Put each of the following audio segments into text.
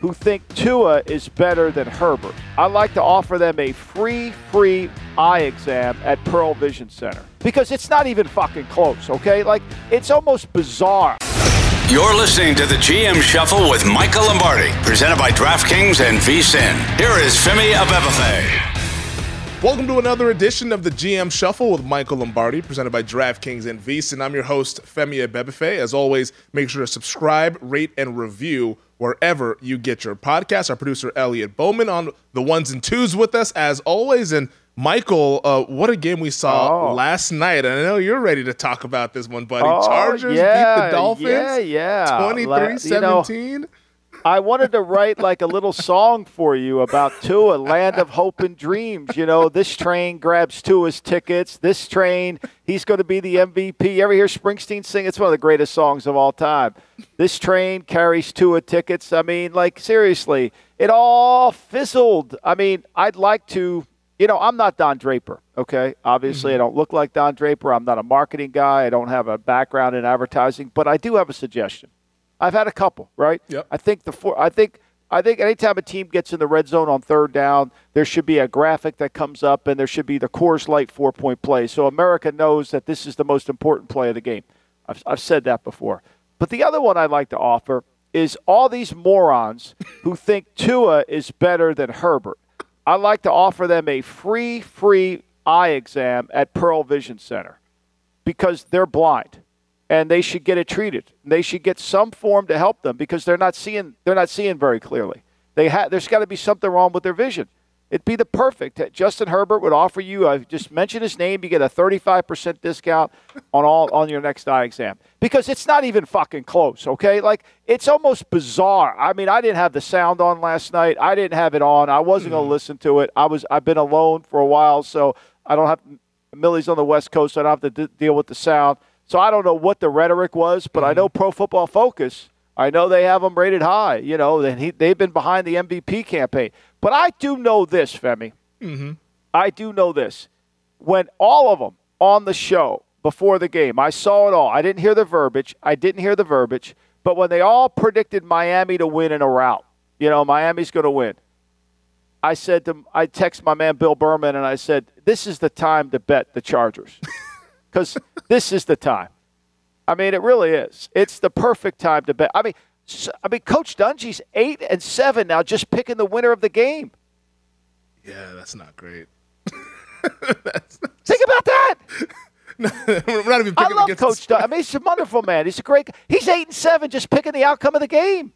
who think Tua is better than Herbert. I'd like to offer them a free, free eye exam at Pearle Vision Center because it's not even fucking close, okay? Like, it's almost bizarre. You're listening to the GM Shuffle with Michael Lombardi, presented by DraftKings and VSIN. Here is Femi Abebefe. Welcome to another edition of the GM Shuffle with Michael Lombardi, presented by DraftKings and VSIN. I'm your host, Femi Abebefe. As always, make sure to subscribe, rate, and review wherever you get your podcast. Our producer, Elliot Bowman, on the ones and twos with us, as always. And Michael, uh, what a game we saw Oh. last night. I know you're ready to talk about this one, buddy. Oh, Chargers yeah, beat the Dolphins yeah, yeah. 23 La- you know, 17. I wanted to write like a little song for you about Tua, land of hope and dreams. You know, this train grabs Tua's tickets. This train, he's going to be the MVP. You ever hear Springsteen sing? It's one of the greatest songs of all time. This train carries Tua tickets. I mean, like, seriously, it all fizzled. I mean, I'd like to, you know, I'm not Don Draper, okay? Obviously, I mm-hmm. don't look like Don Draper. I'm not a marketing guy. I don't have a background in advertising, but I do have a suggestion. I've had a couple, right? Yep. I think the four. I think. I think anytime a team gets in the red zone on third down, there should be a graphic that comes up, and there should be the Coors Light four-point play, so America knows that this is the most important play of the game. I've, I've said that before. But the other one I'd like to offer is all these morons who think Tua is better than Herbert. I'd like to offer them a free, free eye exam at Pearle Vision Center because they're blind and they should get it treated. They should get some form to help them because they're not seeing they're not seeing very clearly. They ha- there's got to be something wrong with their vision. It'd be the perfect. Justin Herbert would offer you. I just mentioned his name. You get a 35% discount on all on your next eye exam because it's not even fucking close. Okay, like it's almost bizarre. I mean, I didn't have the sound on last night. I didn't have it on. I wasn't going to mm-hmm. listen to it. I was. I've been alone for a while, so I don't have. Millie's on the West Coast, so I don't have to d- deal with the sound. So I don't know what the rhetoric was, but I know mm-hmm. Pro Football Focus. I know they have them rated high. You know, and he, they've been behind the MVP campaign. But I do know this, Femi. Mm-hmm. I do know this. When all of them on the show before the game, I saw it all. I didn't hear the verbiage. I didn't hear the verbiage. But when they all predicted Miami to win in a rout, you know, Miami's going to win. I said to I text my man Bill Berman and I said, "This is the time to bet the Chargers." Cuz this is the time. I mean, it really is. It's the perfect time to bet. I mean, s- I mean Coach Dungy's 8 and 7 now just picking the winner of the game. Yeah, that's not great. Think about that. no, We're not even I picking love Coach Dungy. I mean, he's a wonderful man. He's a great. He's eight and seven, just picking the outcome of the game.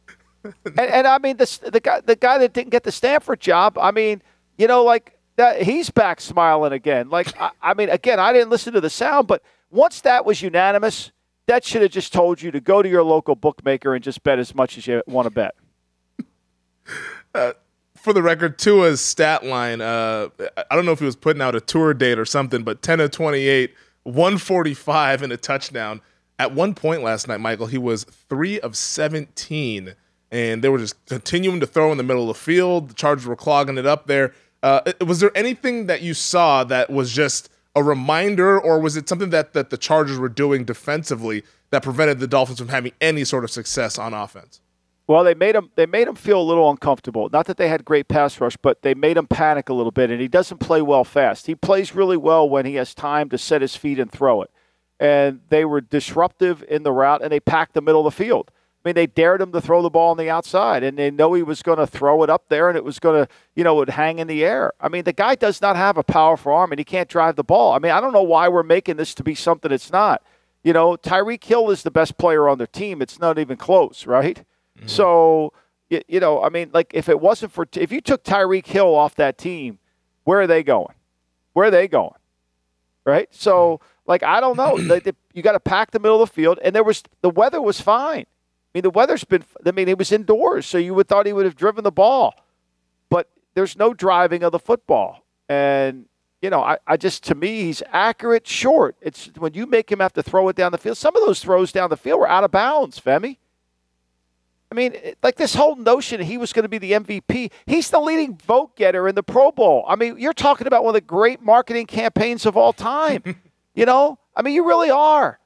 and, and I mean, the the guy the guy that didn't get the Stanford job. I mean, you know, like that. He's back smiling again. Like I, I mean, again, I didn't listen to the sound, but once that was unanimous, that should have just told you to go to your local bookmaker and just bet as much as you want to bet. for the record, Tua's stat line, uh, I don't know if he was putting out a tour date or something, but 10 of 28, 145 and a touchdown. At one point last night, Michael, he was 3 of 17, and they were just continuing to throw in the middle of the field. The Chargers were clogging it up there. Uh, was there anything that you saw that was just a reminder, or was it something that, that the Chargers were doing defensively that prevented the Dolphins from having any sort of success on offense? Well, they made him. They made him feel a little uncomfortable. Not that they had great pass rush, but they made him panic a little bit. And he doesn't play well fast. He plays really well when he has time to set his feet and throw it. And they were disruptive in the route, and they packed the middle of the field. I mean, they dared him to throw the ball on the outside, and they know he was going to throw it up there, and it was going to, you know, would hang in the air. I mean, the guy does not have a powerful arm, and he can't drive the ball. I mean, I don't know why we're making this to be something it's not. You know, Tyreek Hill is the best player on their team. It's not even close, right? Mm-hmm. So, you, you, know, I mean, like if it wasn't for if you took Tyreek Hill off that team, where are they going? Where are they going? Right? So, like I don't know. you got to pack the middle of the field, and there was the weather was fine. Mean, the weather's been. I mean, it was indoors, so you would thought he would have driven the ball, but there's no driving of the football, and you know, I, I just to me he's accurate short. It's when you make him have to throw it down the field. Some of those throws down the field were out of bounds, Femi. I mean, like this whole notion he was going to be the MVP. He's the leading vote getter in the Pro Bowl. I mean, you're talking about one of the great marketing campaigns of all time. you know, I mean, you really are.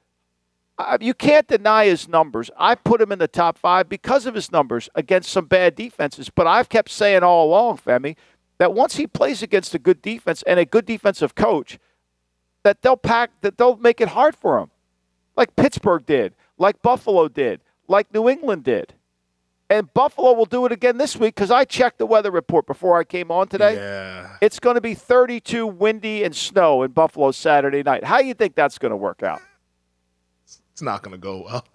You can't deny his numbers. I put him in the top five because of his numbers against some bad defenses. But I've kept saying all along, Femi, that once he plays against a good defense and a good defensive coach, that they'll pack that they'll make it hard for him. Like Pittsburgh did, like Buffalo did, like New England did. And Buffalo will do it again this week because I checked the weather report before I came on today. Yeah. It's going to be 32 windy and snow in Buffalo Saturday night. How do you think that's going to work out? Not going to go well.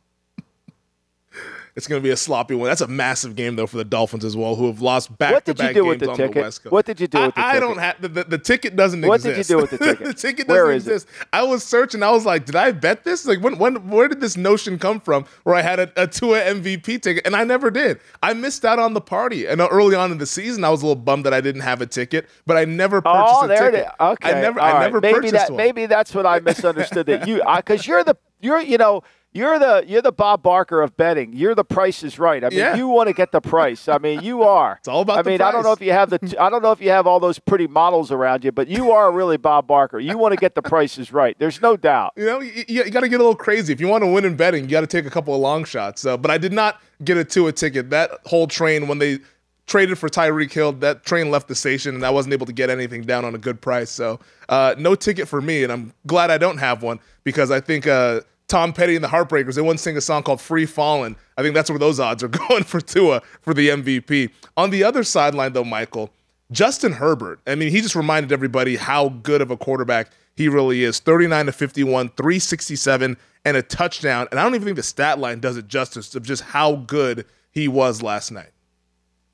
It's going to be a sloppy one. That's a massive game though for the Dolphins as well, who have lost back to back games on ticket? the West Coast. What did you do with the I, ticket? I don't have the, the, the, ticket doesn't what exist. What did you do with the ticket? the ticket doesn't exist. It? I was searching. I was like, did I bet this? Like, when, when, where did this notion come from? Where I had a, a Tua MVP ticket, and I never did. I missed out on the party. And uh, early on in the season, I was a little bummed that I didn't have a ticket, but I never oh, purchased oh, a there ticket. It is. Okay, I never, All I never maybe purchased that, one. Maybe that's what I misunderstood. that you, uh, because you're the, you're, you know you're the you're the Bob Barker of betting. You're the price is right. I mean, yeah. you want to get the price. I mean, you are. It's all about. I mean, I don't know if you have the I don't know if you have all those pretty models around you, but you are really Bob Barker. You want to get the prices right. There's no doubt. You know, you, you got to get a little crazy if you want to win in betting. You got to take a couple of long shots. Uh, but I did not get a Tua ticket. That whole train when they traded for Tyreek Hill, that train left the station, and I wasn't able to get anything down on a good price. So, uh, no ticket for me, and I'm glad I don't have one because I think. Uh, Tom Petty and the Heartbreakers. They once sing a song called Free Fallin'. I think that's where those odds are going for Tua for the MVP. On the other sideline, though, Michael, Justin Herbert, I mean, he just reminded everybody how good of a quarterback he really is 39 to 51, 367, and a touchdown. And I don't even think the stat line does it justice of just how good he was last night.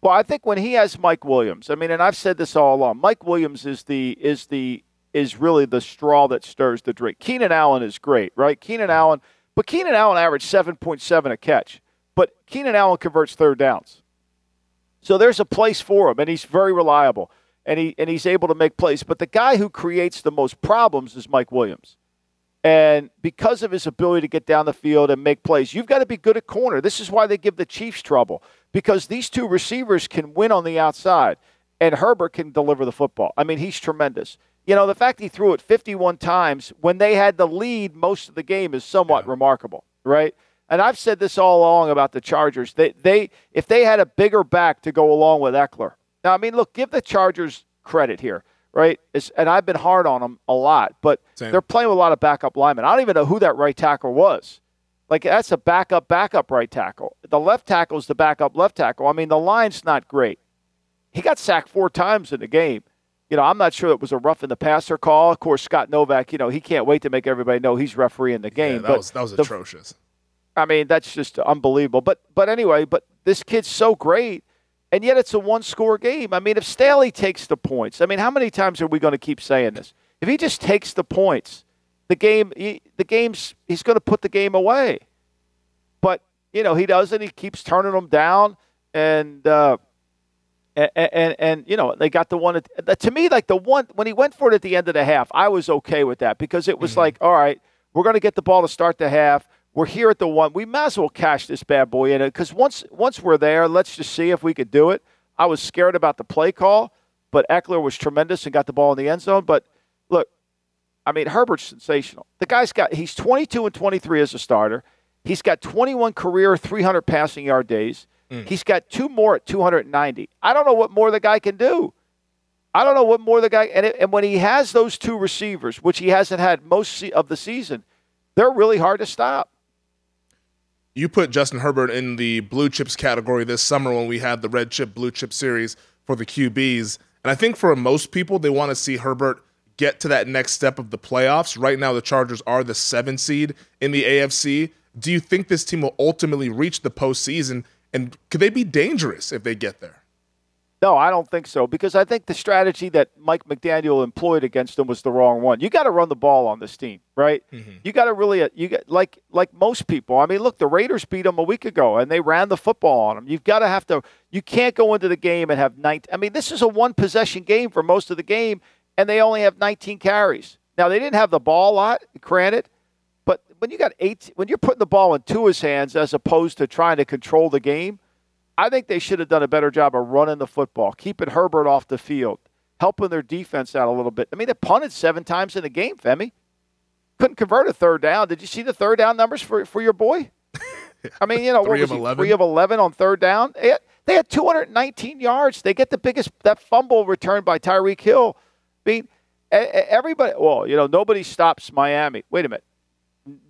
Well, I think when he has Mike Williams, I mean, and I've said this all along, Mike Williams is the is the is really the straw that stirs the drink. Keenan Allen is great, right? Keenan Allen, but Keenan Allen averaged 7.7 a catch, but Keenan Allen converts third downs. So there's a place for him, and he's very reliable, and he and he's able to make plays. But the guy who creates the most problems is Mike Williams. And because of his ability to get down the field and make plays, you've got to be good at corner. This is why they give the Chiefs trouble because these two receivers can win on the outside, and Herbert can deliver the football. I mean, he's tremendous you know, the fact he threw it 51 times when they had the lead most of the game is somewhat yeah. remarkable, right? And I've said this all along about the Chargers. They, they, if they had a bigger back to go along with Ekeler. Now, I mean, look, give the Chargers credit here, right? It's, and I've been hard on them a lot, but Same. they're playing with a lot of backup linemen. I don't even know who that right tackle was. Like that's a backup, backup right tackle. The left tackle is the backup left tackle. I mean, the line's not great. He got sacked four times in the game you know, I'm not sure it was a rough in the passer call. Of course, Scott Novack, you know, he can't wait to make everybody know he's refereeing the game. Yeah, that but was that was the, atrocious. I mean, that's just unbelievable. But but anyway, but this kid's so great, and yet it's a one-score game. I mean, if Staley takes the points, I mean, how many times are we going to keep saying this? If he just takes the points, the game, he, the game's he's going to put the game away. But you know, he doesn't. He keeps turning them down, and. Uh, and, and, and you know they got the one at, to me like the one when he went for it at the end of the half I was okay with that because it was mm-hmm. like all right we're going to get the ball to start the half. We're here at the one. We might as well cash this bad boy in it because once once we're there let's just see if we could do it. I was scared about the play call but Ekeler was tremendous and got the ball in the end zone. But look I mean Herbert's sensational. The guy's got he's 22 and 23 as a starter. He's got 21 career 300 passing yard days Mm. He's got two more at 290. I don't know what more the guy can do. I don't know what more the guy and, it, and when he has those two receivers, which he hasn't had most of the season, they're really hard to stop. You put Justin Herbert in the blue chips category this summer when we had the red chip blue chip series for the QBs, and I think for most people they want to see Herbert get to that next step of the playoffs. Right now, the Chargers are the seven seed in the AFC. Do you think this team will ultimately reach the postseason? And could they be dangerous if they get there? No, I don't think so because I think the strategy that Mike McDaniel employed against them was the wrong one. You got to run the ball on this team, right? Mm-hmm. You got to really uh, you get like like most people. I mean, look, the Raiders beat them a week ago and they ran the football on them. You've got to have to. You can't go into the game and have 19. I mean, this is a one possession game for most of the game, and they only have 19 carries. Now they didn't have the ball a lot, granted, when you got eight, when you're putting the ball in Tua's hands as opposed to trying to control the game I think they should have done a better job of running the football, keeping Herbert off the field, helping their defense out a little bit. I mean, they punted seven times in the game, Femi. Couldn't convert a third down. Did you see the third down numbers for, for your boy? I mean, you know, three of he, 11. Three of 11 on third down. They had, they had 219 yards. They get the biggest, that fumble returned by Tyreek Hill. I mean, everybody, well, you know, nobody stops Miami. Wait a minute.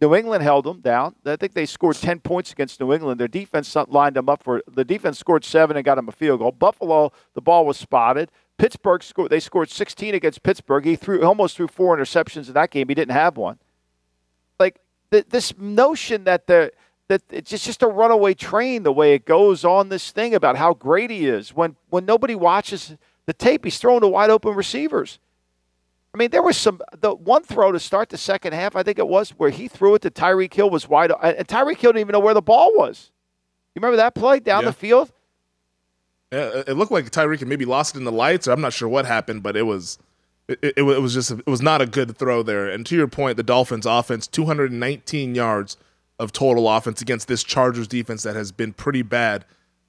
New England held them down. I think they scored 10 points against New England. Their defense lined them up for the defense scored seven and got them a field goal. Buffalo, the ball was spotted. Pittsburgh scored. They scored 16 against Pittsburgh. He threw almost threw four interceptions in that game. He didn't have one. Like the, this notion that the that it's just a runaway train the way it goes on this thing about how great he is when when nobody watches the tape. He's throwing to wide open receivers. I mean, there was some the one throw to start the second half. I think it was where he threw it to Tyreek Hill was wide, and Tyreek Hill didn't even know where the ball was. You remember that play down yeah. the field? Yeah, it looked like Tyreek had maybe lost it in the lights, or I'm not sure what happened, but it was it, it, it was just it was not a good throw there. And to your point, the Dolphins' offense, 219 yards of total offense against this Chargers defense that has been pretty bad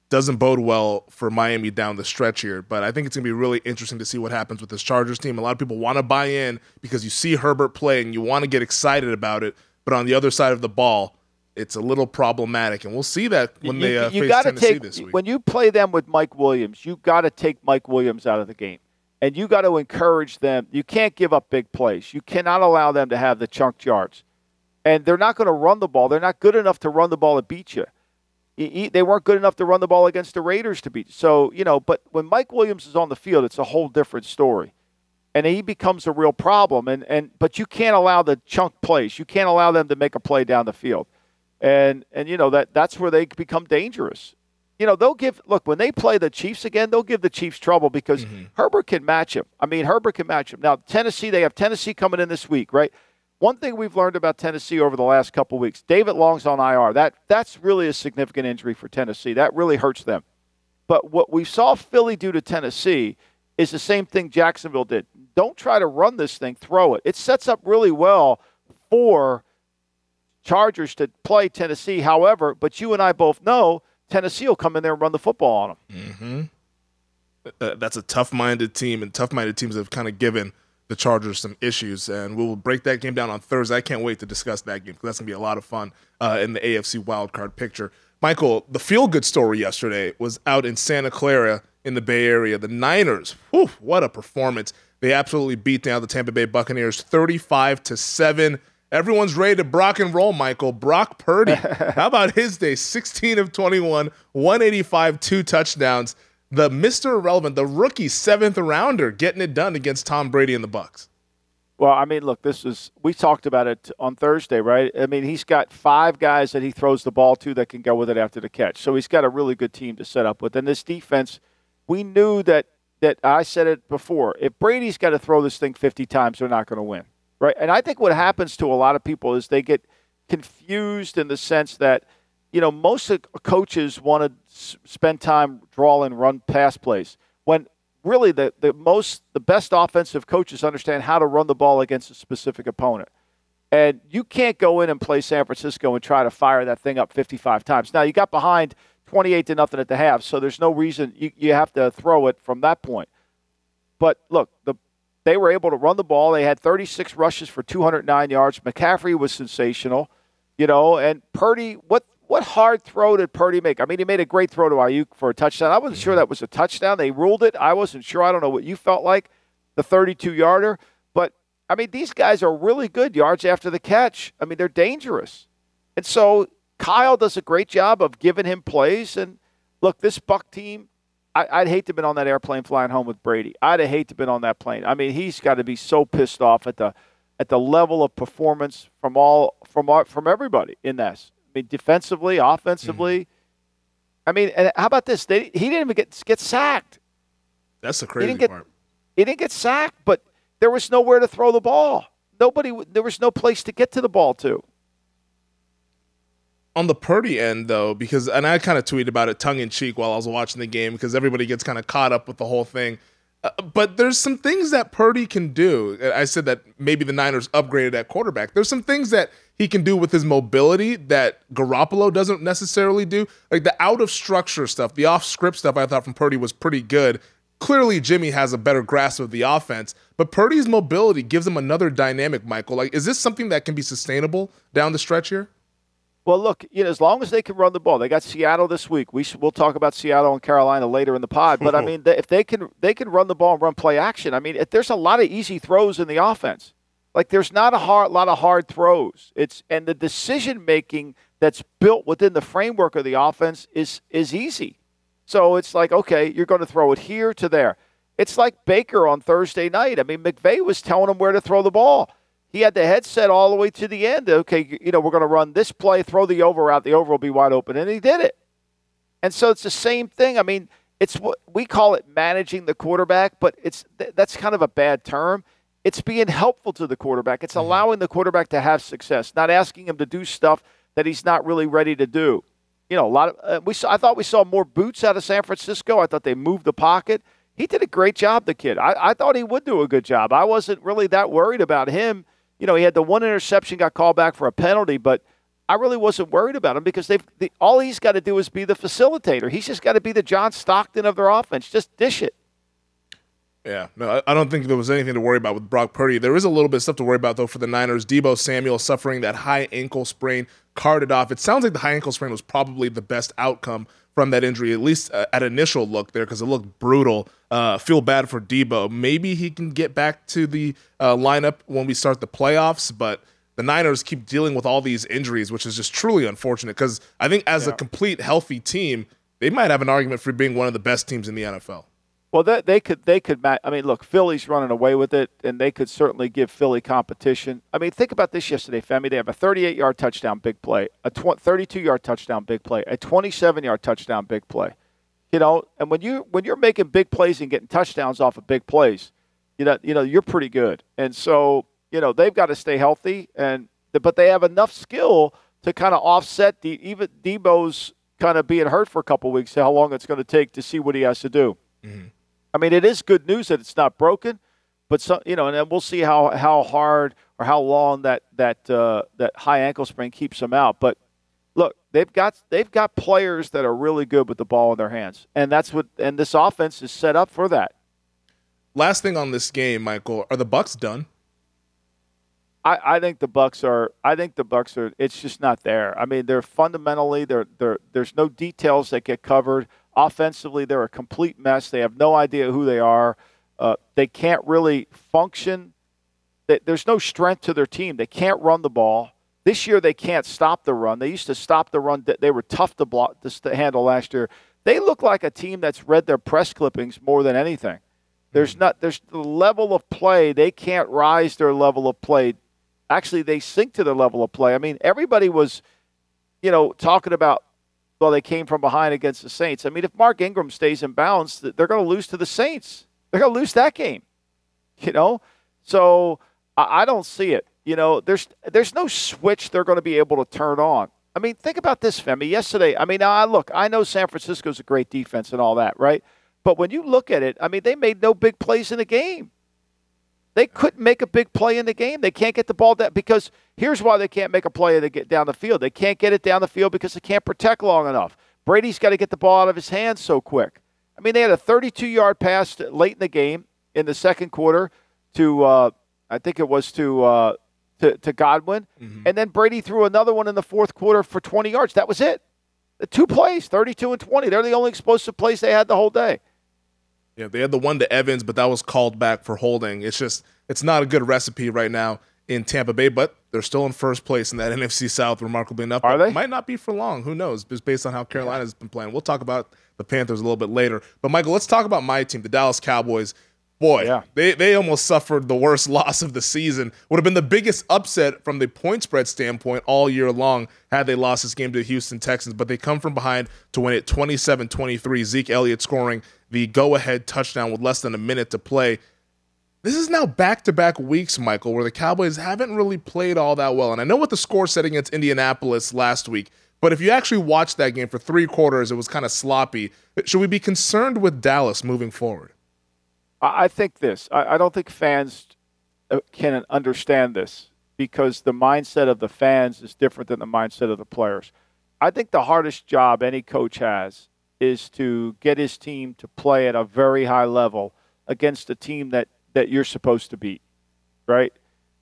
doesn't bode well for Miami down the stretch here. But I think it's going to be really interesting to see what happens with this Chargers team. A lot of people want to buy in because you see Herbert play and you want to get excited about it. But on the other side of the ball, it's a little problematic, and we'll see that when you, they uh, you face gotta Tennessee take, this week. When you play them with Mike Williams, you got to take Mike Williams out of the game, and you got to encourage them. You can't give up big plays. You cannot allow them to have the chunk yards, and they're not going to run the ball. They're not good enough to run the ball and beat you they weren't good enough to run the ball against the Raiders to beat. So, you know, but when Mike Williams is on the field, it's a whole different story. And he becomes a real problem. And, and but you can't allow the chunk plays. You can't allow them to make a play down the field. And and you know that that's where they become dangerous. You know, they'll give look, when they play the Chiefs again, they'll give the Chiefs trouble because mm-hmm. Herbert can match him. I mean, Herbert can match him. Now, Tennessee, they have Tennessee coming in this week, right? One thing we've learned about Tennessee over the last couple weeks, David Long's on IR. That that's really a significant injury for Tennessee. That really hurts them. But what we saw Philly do to Tennessee is the same thing Jacksonville did. Don't try to run this thing, throw it. It sets up really well for Chargers to play Tennessee. However, but you and I both know Tennessee will come in there and run the football on them. Mm-hmm. Uh, that's a tough-minded team, and tough-minded teams have kind of given – the Chargers some issues. And we will break that game down on Thursday. I can't wait to discuss that game because that's going to be a lot of fun uh, in the AFC wildcard picture. Michael, the feel good story yesterday was out in Santa Clara in the Bay Area. The Niners, whew, what a performance. They absolutely beat down the Tampa Bay Buccaneers 35 to 7. Everyone's ready to Brock and roll, Michael. Brock Purdy. How about his day? 16 of 21, 185, two touchdowns the Mr. Irrelevant, the rookie seventh rounder, getting it done against Tom Brady and the Bucs. Well, I mean, look, this is we talked about it on Thursday, right? I mean, he's got five guys that he throws the ball to that can go with it after the catch. So he's got a really good team to set up with. And this defense, we knew that that I said it before. If Brady's got to throw this thing 50 times, they're not going to win, right? And I think what happens to a lot of people is they get confused in the sense that – you know, most coaches want to s- spend time draw and run pass plays when really the, the most the best offensive coaches understand how to run the ball against a specific opponent. And you can't go in and play San Francisco and try to fire that thing up 55 times. Now you got behind 28 to nothing at the half, so there's no reason you, you have to throw it from that point. But look, the they were able to run the ball. They had 36 rushes for 209 yards. McCaffrey was sensational, you know, and Purdy. What what hard throw did Purdy make? I mean, he made a great throw to Aiyuk for a touchdown. I wasn't sure that was a touchdown. They ruled it. I wasn't sure. I don't know what you felt like, the 32 yarder. But, I mean, these guys are really good yards after the catch. I mean, they're dangerous. And so Kyle does a great job of giving him plays. And look, this Buck team, I, would hate to have been on that airplane flying home with Brady. I'd hate to have been on that plane. I mean, he's got to be so pissed off at the at the level of performance from all from our, from everybody in this. I mean, defensively, offensively. Mm-hmm. I mean, and how about this? They, he didn't even get get sacked. That's the crazy he get, part. He didn't get sacked, but there was nowhere to throw the ball. Nobody, there was no place to get to the ball to on the Purdy end, though, because and I kind of tweeted about it tongue in cheek while I was watching the game because everybody gets kind of caught up with the whole thing. Uh, but there's some things that Purdy can do. I said that maybe the Niners upgraded at quarterback. There's some things that he can do with his mobility that Garoppolo doesn't necessarily do. Like the out of structure stuff, the off script stuff, I thought from Purdy was pretty good. Clearly, Jimmy has a better grasp of the offense, but Purdy's mobility gives him another dynamic, Michael. Like, is this something that can be sustainable down the stretch here? Well, look, you know, as long as they can run the ball, they got Seattle this week. We should, we'll talk about Seattle and Carolina later in the pod. But I mean, if they can they can run the ball and run play action, I mean, if there's a lot of easy throws in the offense. Like there's not a hard, lot of hard throws. It's and the decision making that's built within the framework of the offense is is easy. So it's like, okay, you're going to throw it here to there. It's like Baker on Thursday night. I mean, McVay was telling him where to throw the ball he had the headset all the way to the end. Okay, you know, we're going to run this play, throw the over out, the over will be wide open. And he did it. And so it's the same thing. I mean, it's what we call it managing the quarterback, but it's that's kind of a bad term. It's being helpful to the quarterback. It's mm-hmm. allowing the quarterback to have success, not asking him to do stuff that he's not really ready to do. You know, a lot of uh, we saw, I thought we saw more boots out of San Francisco. I thought they moved the pocket. He did a great job, the kid. I, I thought he would do a good job. I wasn't really that worried about him you know, he had the one interception, got called back for a penalty, but I really wasn't worried about him because they've the, all he's got to do is be the facilitator. He's just got to be the John Stockton of their offense. Just dish it. Yeah, no, I don't think there was anything to worry about with Brock Purdy. There is a little bit of stuff to worry about though for the Niners. Deebo Samuel suffering that high ankle sprain, carted off. It sounds like the high ankle sprain was probably the best outcome from that injury, at least uh, at initial look there, because it looked brutal. Uh, feel bad for Deebo. Maybe he can get back to the uh, lineup when we start the playoffs, but the Niners keep dealing with all these injuries, which is just truly unfortunate. Because I think as yeah. a complete healthy team, they might have an argument for being one of the best teams in the NFL. Well, they, they could they could. I mean, look, Philly's running away with it, and they could certainly give Philly competition. I mean, think about this yesterday, Femi. They have a 38-yard touchdown, big play, a 32-yard touchdown, big play, a 27-yard touchdown, big play. You know, and when you when you're making big plays and getting touchdowns off of big plays, you know, you know, you're pretty good. And so, you know, they've got to stay healthy, and but they have enough skill to kind of offset the even Deebo's kind of being hurt for a couple weeks. How long it's going to take to see what he has to do. Mm-hmm. I mean, it is good news that it's not broken, but some, you know, and then we'll see how how hard or how long that that uh, that high ankle sprain keeps them out. But look, they've got they've got players that are really good with the ball in their hands, and that's what and this offense is set up for that. Last thing on this game, Michael, are the Bucs done? I, I think the Bucs are. I think the Bucs are. It's just not there. I mean, they're fundamentally. They're, they're, there's no details that get covered. Offensively, they're a complete mess. They have no idea who they are. Uh, they can't really function. There's no strength to their team. They can't run the ball. This year, they can't stop the run. They used to stop the run. They were tough to block to handle last year. They look like a team that's read their press clippings more than anything. There's hmm. not. There's the level of play. They can't rise their level of play. Actually, they sink to their level of play. I mean, everybody was, you know, talking about well, they came from behind against the Saints. I mean, if Mark Ingram stays in bounds, they're going to lose to the Saints. They're going to lose that game. You know, so I don't see it. You know, there's there's no switch they're going to be able to turn on. I mean, think about this, Femi. Yesterday, I mean, I look, I know San Francisco's a great defense and all that, right? But when you look at it, I mean, they made no big plays in the game. They couldn't make a big play in the game. They can't get the ball down because here's why they can't make a play to get down the field. They can't get it down the field because they can't protect long enough. Brady's got to get the ball out of his hands so quick. I mean, they had a 32 yard pass late in the game in the second quarter to, uh, I think it was to, uh, to, to Godwin. Mm-hmm. And then Brady threw another one in the fourth quarter for 20 yards. That was it. The two plays, 32 and 20. They're the only explosive plays they had the whole day. Yeah, they had the one to Evans, but that was called back for holding. It's just it's not a good recipe right now in Tampa Bay, but They're still in first place in that NFC South, remarkably enough. Are they? Might not be for long. Who knows? Just based on how Carolina's been playing. We'll talk about the Panthers a little bit later. But Michael, let's talk about my team, the Dallas Cowboys. Boy, Yeah. they, they almost suffered the worst loss of the season. Would have been the biggest upset from the point spread standpoint all year long had they lost this game to the Houston Texans. But they come from behind to win it 27 23. Zeke Elliott scoring the go ahead touchdown with less than a minute to play. This is now back to back weeks, Michael, where the Cowboys haven't really played all that well. And I know what the score said against Indianapolis last week, but if you actually watched that game for three quarters, it was kind of sloppy. Should we be concerned with Dallas moving forward? I think this. I, I don't think fans uh, can understand this because the mindset of the fans is different than the mindset of the players. I think the hardest job any coach has is to get his team to play at a very high level against a team that, that you're supposed to beat, right?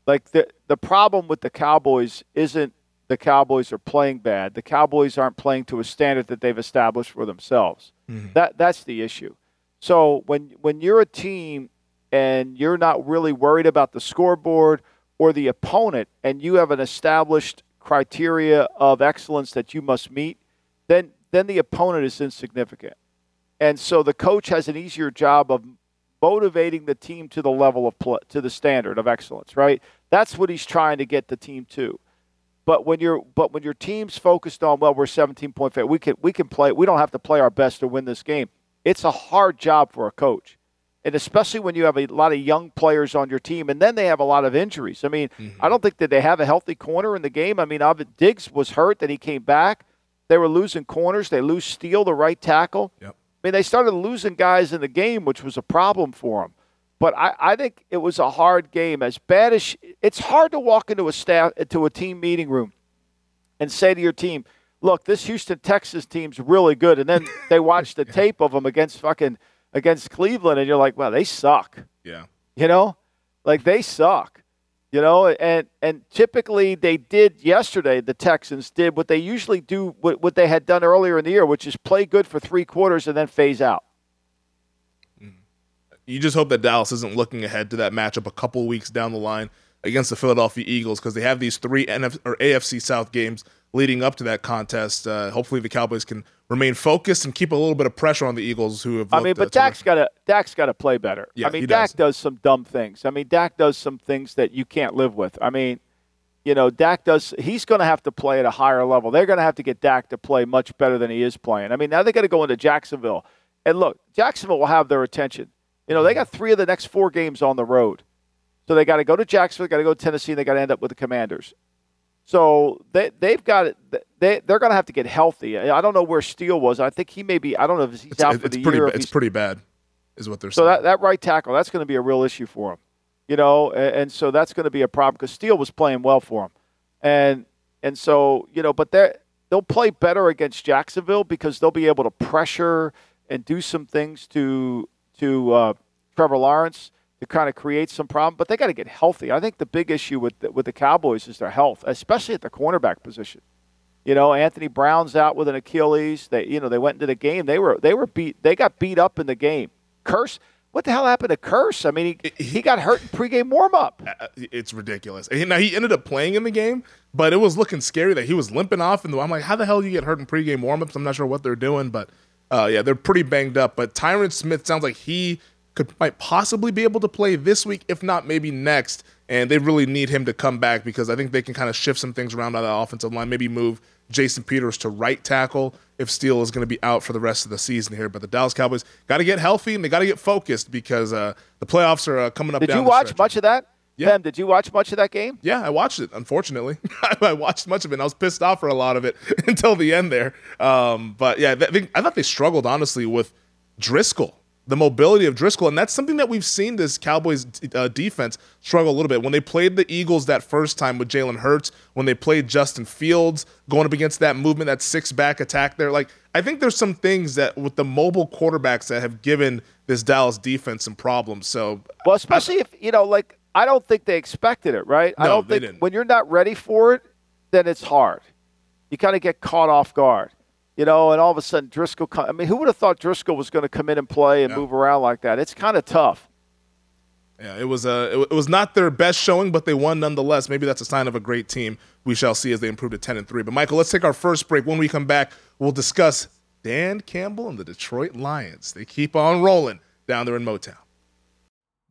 Like the the problem with the Cowboys isn't the Cowboys are playing bad. The Cowboys aren't playing to a standard that they've established for themselves. Mm-hmm. That that's the issue. So when when you're a team and you're not really worried about the scoreboard or the opponent and you have an established criteria of excellence that you must meet, then then the opponent is insignificant. And so the coach has an easier job of motivating the team to the level of play, to the standard of excellence, right? That's what he's trying to get the team to. But when you're but when your team's focused on well, we're 17 point favorite, we can we can play. We don't have to play our best to win this game. It's a hard job for a coach, and especially when you have a lot of young players on your team, and then they have a lot of injuries. I mean, mm-hmm. I don't think that they have a healthy corner in the game. I mean, Ovid Diggs was hurt, then he came back. They were losing corners. They lose Steele, the right tackle. Yep. I mean, they started losing guys in the game, which was a problem for them. But I, I think it was a hard game. As bad as it's hard to walk into a staff into a team meeting room and say to your team, "Look, this Houston Texas team's really good," and then they watch the tape of them against fucking against Cleveland, and you're like, "Well, they suck." Yeah. You know, like they suck. You know, and and typically they did yesterday. The Texans did what they usually do, what, what they had done earlier in the year, which is play good for three quarters and then phase out. You just hope that Dallas isn't looking ahead to that matchup a couple weeks down the line against the Philadelphia Eagles because they have these three NF- or AFC South games leading up to that contest. Uh, hopefully, the Cowboys can remain focused and keep a little bit of pressure on the Eagles, who have. I mean, but Dak's got to Dak's got to play better. Yeah, I mean, Dak does. does some dumb things. I mean, Dak does some things that you can't live with. I mean, you know, Dak does. He's going to have to play at a higher level. They're going to have to get Dak to play much better than he is playing. I mean, now they got to go into Jacksonville, and look, Jacksonville will have their attention. You know, they mm-hmm. got three of the next four games on the road, so they got to go to Jacksonville, got to go to Tennessee, and they got to end up with the Commanders. So they they've got it. They they're going to have to get healthy. I don't know where Steele was. I think he may be. I don't know if he's It's, out for the pretty. year. It's pretty bad, is what they're so saying. that, that right tackle, that's going to be a real issue for him. You know, and, and so that's going to be a problem because Steele was playing well for him. And and so, you know, but they they'll play better against Jacksonville because they'll be able to pressure and do some things to to uh, Trevor Lawrence to kind of create some problem. But they got to get healthy. I think the big issue with the, with the Cowboys is their health, especially at the cornerback position. You know, Anthony Brown's out with an Achilles. They, you know, they went into the game. They were, they were beat. They got beat up in the game. Kearse. What the hell happened to Kearse? I mean, he, he got hurt in pregame warmup. Uh, it's ridiculous. Now he ended up playing in the game, but it was looking scary that he was limping off. And I'm like, how the hell do you get hurt in pregame warmups? I'm not sure what they're doing, but uh, yeah, they're pretty banged up. But Tyron Smith sounds like he could might possibly be able to play this week, if not maybe next. And they really need him to come back because I think they can kind of shift some things around on the offensive line. Maybe move Jason Peters to right tackle if Steele is going to be out for the rest of the season here. But the Dallas Cowboys got to get healthy and they got to get focused because uh, the playoffs are uh, coming up. Did you watch much of that? Yeah. Ben, did you watch much of that game? Yeah, I watched it. Unfortunately, I watched much of it. and I was pissed off for a lot of it until the end there. Um, but yeah, I, think, I thought they struggled honestly with Driskel, the mobility of Driskel, and that's something that we've seen this Cowboys uh, defense struggle a little bit. When they played the Eagles that first time with Jalen Hurts, when they played Justin Fields going up against that movement, that six back attack there, like I think there's some things that with the mobile quarterbacks that have given this Dallas defense some problems. So Well, especially if you know, like I don't think they expected it, right? I No, don't they think didn't. when you're not ready for it, then it's hard. You kind of get caught off guard, you know, and all of a sudden Driskel. co- I mean, who would have thought Driskel was going to come in and play and Yeah. move around like that? It's kind of tough. Yeah, it was uh, a it was not their best showing, but they won nonetheless. Maybe that's a sign of a great team. We shall see as they improve to ten and three. But Michael, let's take our first break. When we come back, we'll discuss Dan Campbell and the Detroit Lions. They keep on rolling down there in Motown.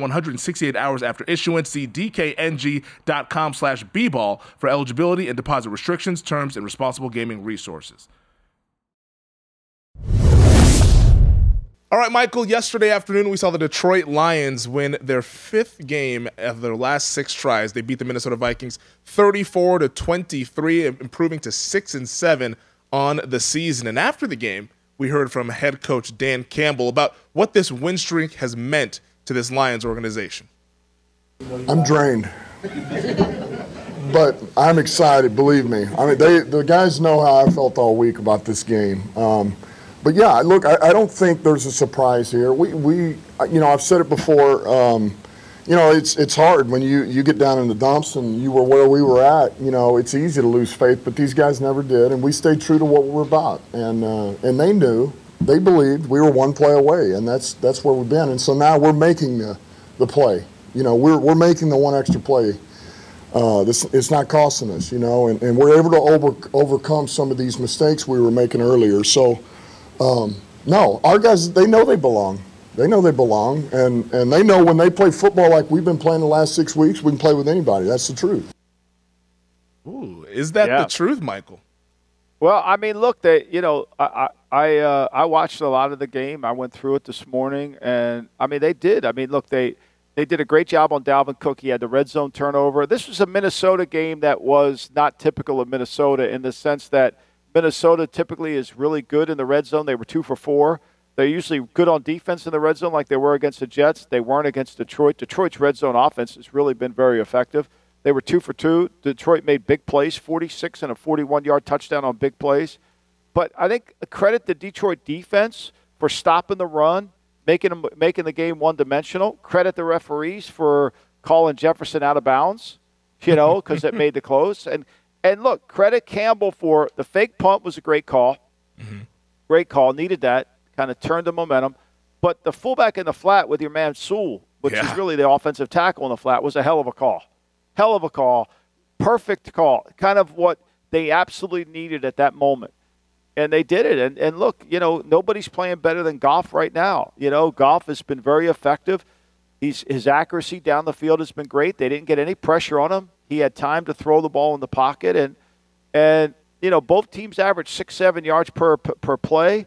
168 hours after issuance. See dkng.com slash bball for eligibility and deposit restrictions, terms, and responsible gaming resources. All right, Michael, yesterday afternoon we saw the Detroit Lions win their fifth game of their last six tries. They beat the Minnesota Vikings 34 to 23, improving to 6 and 7 on the season. And after the game, we heard from head coach Dan Campbell about what this win streak has meant to this Lions organization. I'm drained. but I'm excited, believe me. I mean, they, the guys know how I felt all week about this game. Um, but yeah, look, I, I, don't think there's a surprise here. We, we, you know, I've said it before. Um, you know, it's it's hard when you you get down in the dumps and you were where we were at. You know, it's easy to lose faith, but these guys never did, and we stayed true to what we were about. And uh, and they knew, they believed we were one play away, and that's that's where we've been. And so now we're making the the play. You know, we're we're making the one extra play. Uh, this it's not costing us. You know, and, and we're able to over, overcome some of these mistakes we were making earlier. So um, no, our guys, they know they belong. They know they belong, and, and they know when they play football like we've been playing the last six weeks, we can play with anybody. That's the truth. Ooh, is that yeah. the truth, Michael? Well, I mean, look, they, you know, I I uh, I watched a lot of the game. I went through it this morning, and I mean, they did. I mean, look, they they did a great job on Dalvin Cook. He had the red zone turnover. This was a Minnesota game that was not typical of Minnesota in the sense that Minnesota typically is really good in the red zone. They were two for four. They're usually good on defense in the red zone, like they were against the Jets. They weren't against Detroit. Detroit's red zone offense has really been very effective. They were two for two. Detroit made big plays, 46 and a 41 yard touchdown on big plays. But I think credit the Detroit defense for stopping the run, making them, making the game one dimensional. Credit the referees for calling Jefferson out of bounds, you know, because it made the close. And and look, credit Campbell for the fake punt was a great call. Mm-hmm. Great call. Needed that. Kind of turned the momentum. But the fullback in the flat with your man Sewell, which yeah. is really the offensive tackle in the flat, was a hell of a call. Hell of a call. Perfect call. Kind of what they absolutely needed at that moment. And they did it. And, and look, you know, nobody's playing better than Goff right now. You know, Goff has been very effective. He's, his accuracy down the field has been great. They didn't get any pressure on him. He had time to throw the ball in the pocket, and and you know both teams averaged six seven yards per per play,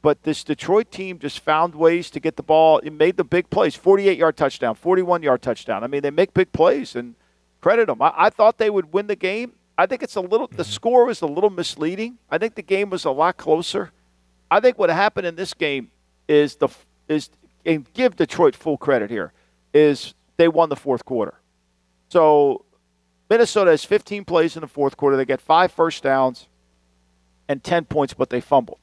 but this Detroit team just found ways to get the ball. It made the big plays, 48 yard touchdown, 41 yard touchdown. I mean, they make big plays, and credit them. I, I thought they would win the game. I think it's a little. The mm-hmm. score was a little misleading. I think the game was a lot closer. I think what happened in this game is the is and give Detroit full credit here is they won the fourth quarter. So Minnesota has 15 plays in the fourth quarter. They get five first downs and 10 points, but they fumbled.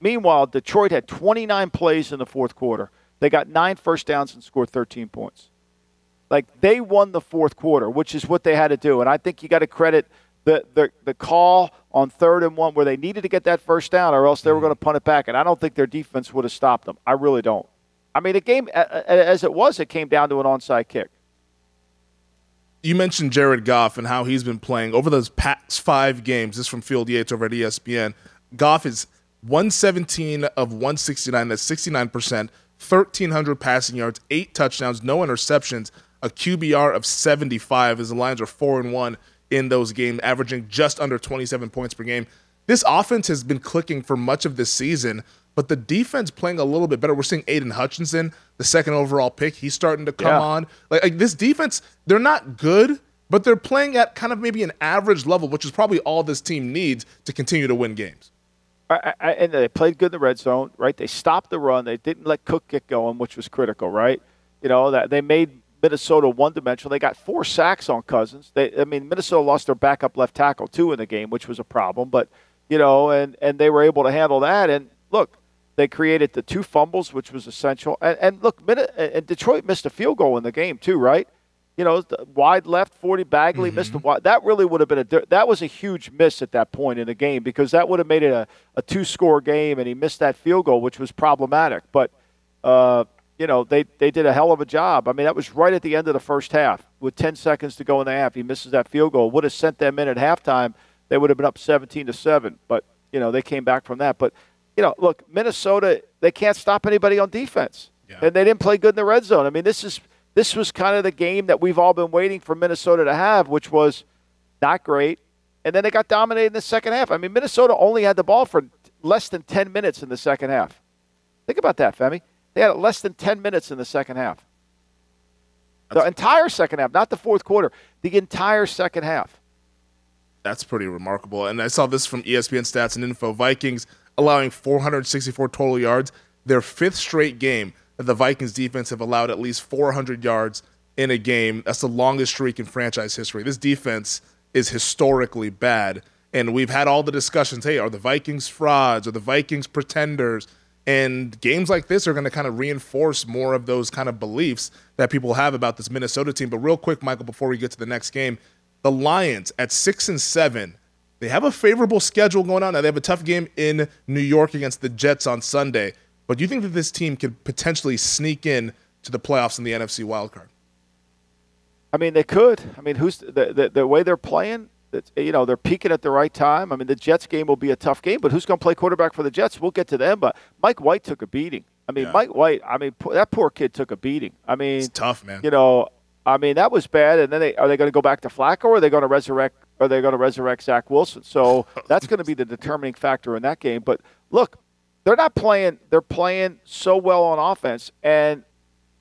Meanwhile, Detroit had 29 plays in the fourth quarter. They got nine first downs and scored 13 points. Like they won the fourth quarter, which is what they had to do. And I think you got to credit the, the, the call on third and one where they needed to get that first down or else they were mm-hmm. going to punt it back. And I don't think their defense would have stopped them. I really don't. I mean, the game, as it was, it came down to an onside kick. you mentioned Jared Goff and how he's been playing over those past five games. This from Field Yates over at ESPN. Goff is 117 of 169. That's 69%. 1,300 passing yards, eight touchdowns, no interceptions, a QBR of 75 as the Lions are 4 and 1 in those games, averaging just under 27 points per game. This offense has been clicking for much of this season, but the defense playing a little bit better. We're seeing Aidan Hutchinson, the second overall pick, he's starting to come Yeah. on. Like, like this defense, they're not good, but they're playing at kind of maybe an average level, which is probably all this team needs to continue to win games. I, I, and they played good in the red zone, right? They stopped the run. They didn't let Cook get going, which was critical, right? You know that they made Minnesota one-dimensional. They got four sacks on Cousins. They, I mean, Minnesota lost their backup left tackle too in the game, which was a problem. But you know, and and they were able to handle that. And look, they created the two fumbles, which was essential. And, and look, and Detroit missed a field goal in the game too, right? You know, the wide left, 40 Badgley missed a wide. That really would have been a that was a huge miss at that point in the game because that would have made it a, a two score game, and he missed that field goal, which was problematic. But uh, you know, they they did a hell of a job. I mean, that was right at the end of the first half with 10 seconds to go in the half. He misses that field goal. Would have sent them in at halftime. They would have been up 17 to seven. But you know, they came back from that. But you know, look, Minnesota, they can't stop anybody on defense, Yeah. and they didn't play good in the red zone. I mean, this is this was kind of the game that we've all been waiting for Minnesota to have, which was not great. And then they got dominated in the second half. I mean, Minnesota only had the ball for less than 10 minutes in the second half. Think about that, Femi. They had less than 10 minutes in the second half. The entire second half, not the fourth quarter, the entire second half. That's pretty remarkable. And I saw this from ESPN Stats and Info. Vikings allowing 464 total yards. Their fifth straight game that the Vikings defense have allowed at least 400 yards in a game. That's the longest streak in franchise history. This defense is historically bad. And we've had all the discussions hey, are the Vikings frauds? Are the Vikings pretenders? And games like this are going to kind of reinforce more of those kind of beliefs that people have about this Minnesota team. But real quick, Michael, before we get to the next game, the Lions at six and seven, they have a favorable schedule going on. Now they have a tough game in New York against the Jets on Sunday. But do you think that this team could potentially sneak in to the playoffs in the NFC wildcard? I mean, they could. I mean, who's the, the, the way they're playing? You know, they're peaking at the right time. I mean, the Jets game will be a tough game, but who's going to play quarterback for the Jets? We'll get to them. But Mike White took a beating. I mean, Yeah. Mike White. I mean, that poor kid took a beating. I mean, It's tough, man. You know, I mean, that was bad. And then they are they going to go back to Flacco, or are they going to resurrect? Are they going to resurrect Zach Wilson? So that's going to be the determining factor in that game. But look, they're not playing. They're playing so well on offense, and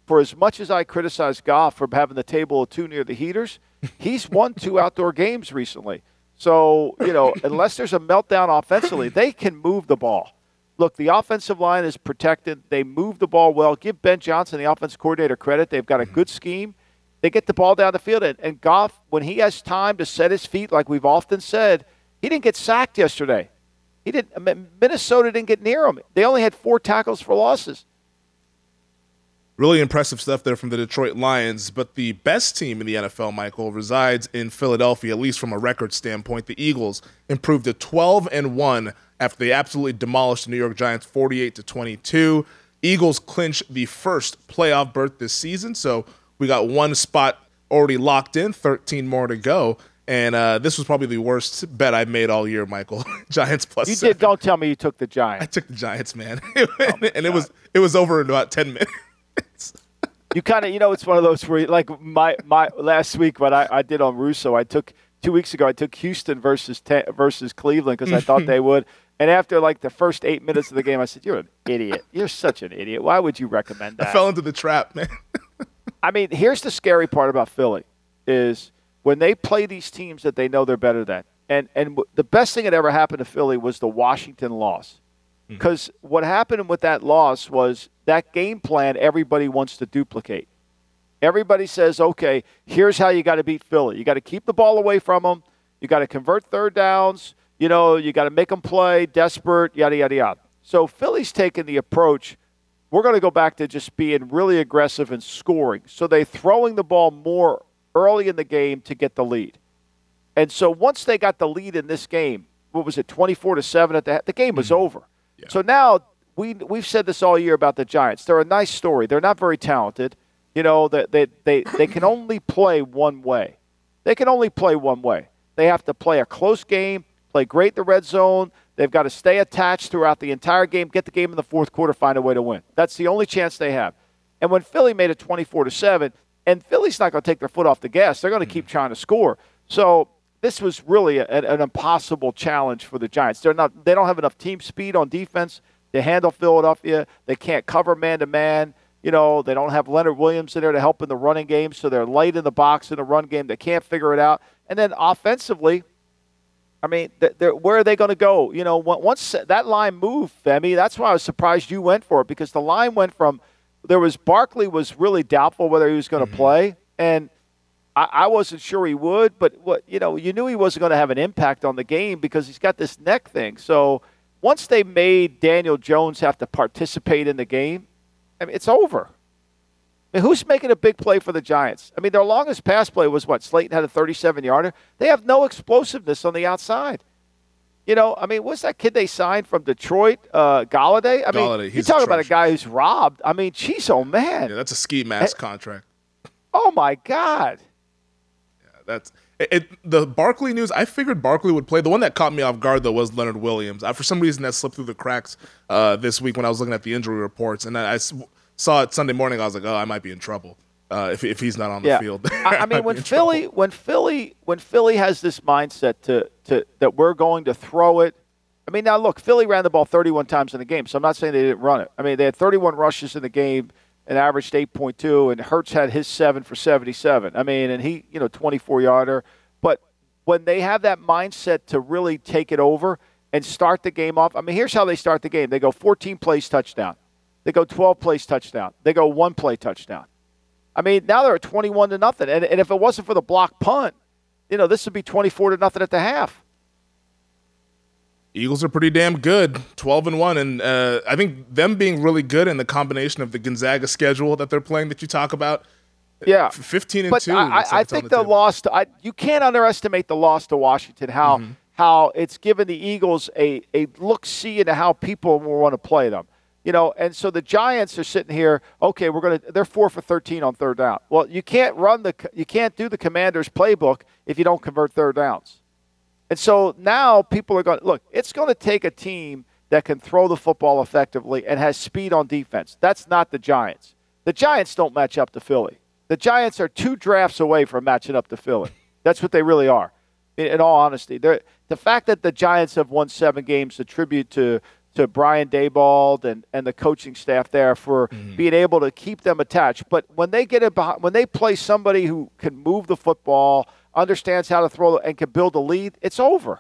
for as much as I criticize Goff for having the table of two near the heaters, he's won two outdoor games recently. So, you know, unless there's a meltdown offensively, they can move the ball. Look, the offensive line is protected. They move the ball well. Give Ben Johnson, the offense coordinator, credit. They've got a mm-hmm. good scheme. They get the ball down the field. And, and Goff, when he has time to set his feet, like we've often said, he didn't get sacked yesterday. He didn't. Minnesota didn't get near him. They only had four tackles for losses. Really impressive stuff there from the Detroit Lions. But the best team in the NFL, Michael, resides in Philadelphia, at least from a record standpoint. The Eagles improved to 12 and 1 after they absolutely demolished the New York Giants 48 to 22. Eagles clinch the first playoff berth this season. So we got one spot already locked in, 13 more to go. And uh, this was probably the worst bet I've made all year, Michael. Giants plus You did. Don't tell me you took the Giants. I took the Giants, man, and it was it was over in about ten minutes. You kind of, you know, it's one of those where, you- like my my last week, what I, I did on Russo, I took two weeks ago, I took Houston versus te- versus Cleveland because I thought mm-hmm. they would. And after like the first eight minutes of the game, I said, "You're an idiot. You're such an idiot. Why would you recommend that I fell into the trap, man. I mean, here's the scary part about Philly is when they play these teams that they know they're better than. And and w- the best thing that ever happened to Philly was the Washington loss. Mm-hmm. Because what happened with that loss was that game plan everybody wants to duplicate. Everybody says, okay, here's how you got to beat Philly. You got to keep the ball away from them. You got to convert third downs. You know, you got to make them play, desperate, yada, yada, yada. So Philly's taken the approach we're going to go back to just being really aggressive and scoring. So they're throwing the ball more early in the game to get the lead. And so once they got the lead in this game, what was it, 24 to 7 at the the game was mm-hmm. over. So now we we've said this all year about the Giants. They're a nice story. They're not very talented. You know, that they, they, they can only play one way. They can only play one way. They have to play a close game, play great in the red zone. They've got to stay attached throughout the entire game, get the game in the fourth quarter, find a way to win. That's the only chance they have. And when Philly made it 24 to 7, and Philly's not going to take their foot off the gas, they're going to keep mm-hmm. trying to score. So this was really a, an impossible challenge for the Giants. They're not they don't have enough team speed on defense to handle Philadelphia. They can't cover man to man. You know, they don't have Leonard Williams in there to help in the running game, so they're late in the box in the run game. They can't figure it out. And then offensively, I mean, where are they going to go? You know, once that line moved, Femi, that's why I was surprised you went for it because the line went from there was Barkley was really doubtful whether he was going to mm-hmm. play, and I, I, wasn't sure he would. But what you know, you knew he wasn't going to have an impact on the game because he's got this neck thing. So once they made Daniel Jones have to participate in the game, I mean, it's over. I mean, who's making a big play for the Giants? I mean, their longest pass play was what? Slayton had a 37 yarder. They have no explosiveness on the outside. You know, I mean, what's that kid they signed from Detroit, uh, Golladay? I mean, you talk about a guy who's robbed. I mean, geez, oh man, yeah, that's a ski mask contract. Oh my God. That's it, it, the Barkley news. I figured Barkley would play. The one that caught me off guard though was Leonard Williams. I, for some reason, that slipped through the cracks uh, this week when I was looking at the injury reports, and I, I saw it Sunday morning. I was like, oh, I might be in trouble. Uh, if, if he's not on the yeah. field, I, I mean, when Philly, trouble. when Philly, when Philly has this mindset to, to that we're going to throw it. I mean, now look, Philly ran the ball 31 times in the game, so I'm not saying they didn't run it. I mean, they had 31 rushes in the game and averaged 8.2, and Hurts had his seven for 77. I mean, and he, you know, 24 yarder. But when they have that mindset to really take it over and start the game off, I mean, here's how they start the game: they go 14 plays touchdown. They go 12 plays touchdown. They go one play touchdown. I mean, now they're at 21 to nothing. And, and if it wasn't for the block punt, you know, this would be 24 to nothing at the half. Eagles are pretty damn good, 12 and 1 and uh, I think them being really good in the combination of the Gonzaga schedule that they're playing that you talk about. Yeah. 15 and but 2. I, I think the, the loss to, I, you can't underestimate the loss to Washington how mm-hmm. how it's given the Eagles a a look see into how people will want to play them. You know, and so the Giants are sitting here. Okay, we're gonna. They're four for thirteen on third down. Well, you can't run the. You can't do the Commanders' playbook if you don't convert third downs. And so now people are going. Look, it's going to take a team that can throw the football effectively and has speed on defense. That's not the Giants. The Giants don't match up to Philly. The Giants are two drafts away from matching up to Philly. That's what they really are. In, in all honesty, They're, the fact that the Giants have won seven games attribute to to Brian Daboll and, and the coaching staff there for mm-hmm. being able to keep them attached. But when they get it behind, when they play somebody who can move the football, understands how to throw, and can build a lead, it's over.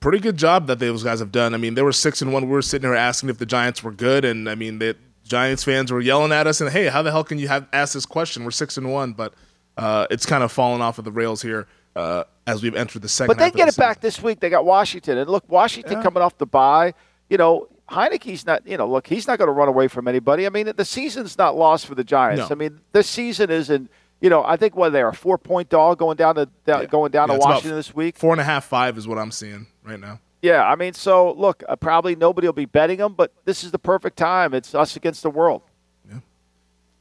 Pretty good job that those guys have done. I mean, they were six and one. We were sitting here asking if the Giants were good, and I mean, the Giants fans were yelling at us and, "Hey, how the hell can you have ask this question? We're six and one." But uh, it's kind of fallen off of the rails here uh, as we've entered the second. But they get it back this week. They got Washington, and look, Washington yeah. coming off the bye. You know, Heinicke's not. You know, look, he's not going to run away from anybody. I mean, the season's not lost for the Giants. No. I mean, this season isn't. You know, I think what they are a four point dog going down to down, yeah. going down yeah, to Washington this week. Four and a half, five is what I'm seeing right now. Yeah, I mean, so look, uh, probably nobody will be betting them, but this is the perfect time. It's us against the world. Yeah.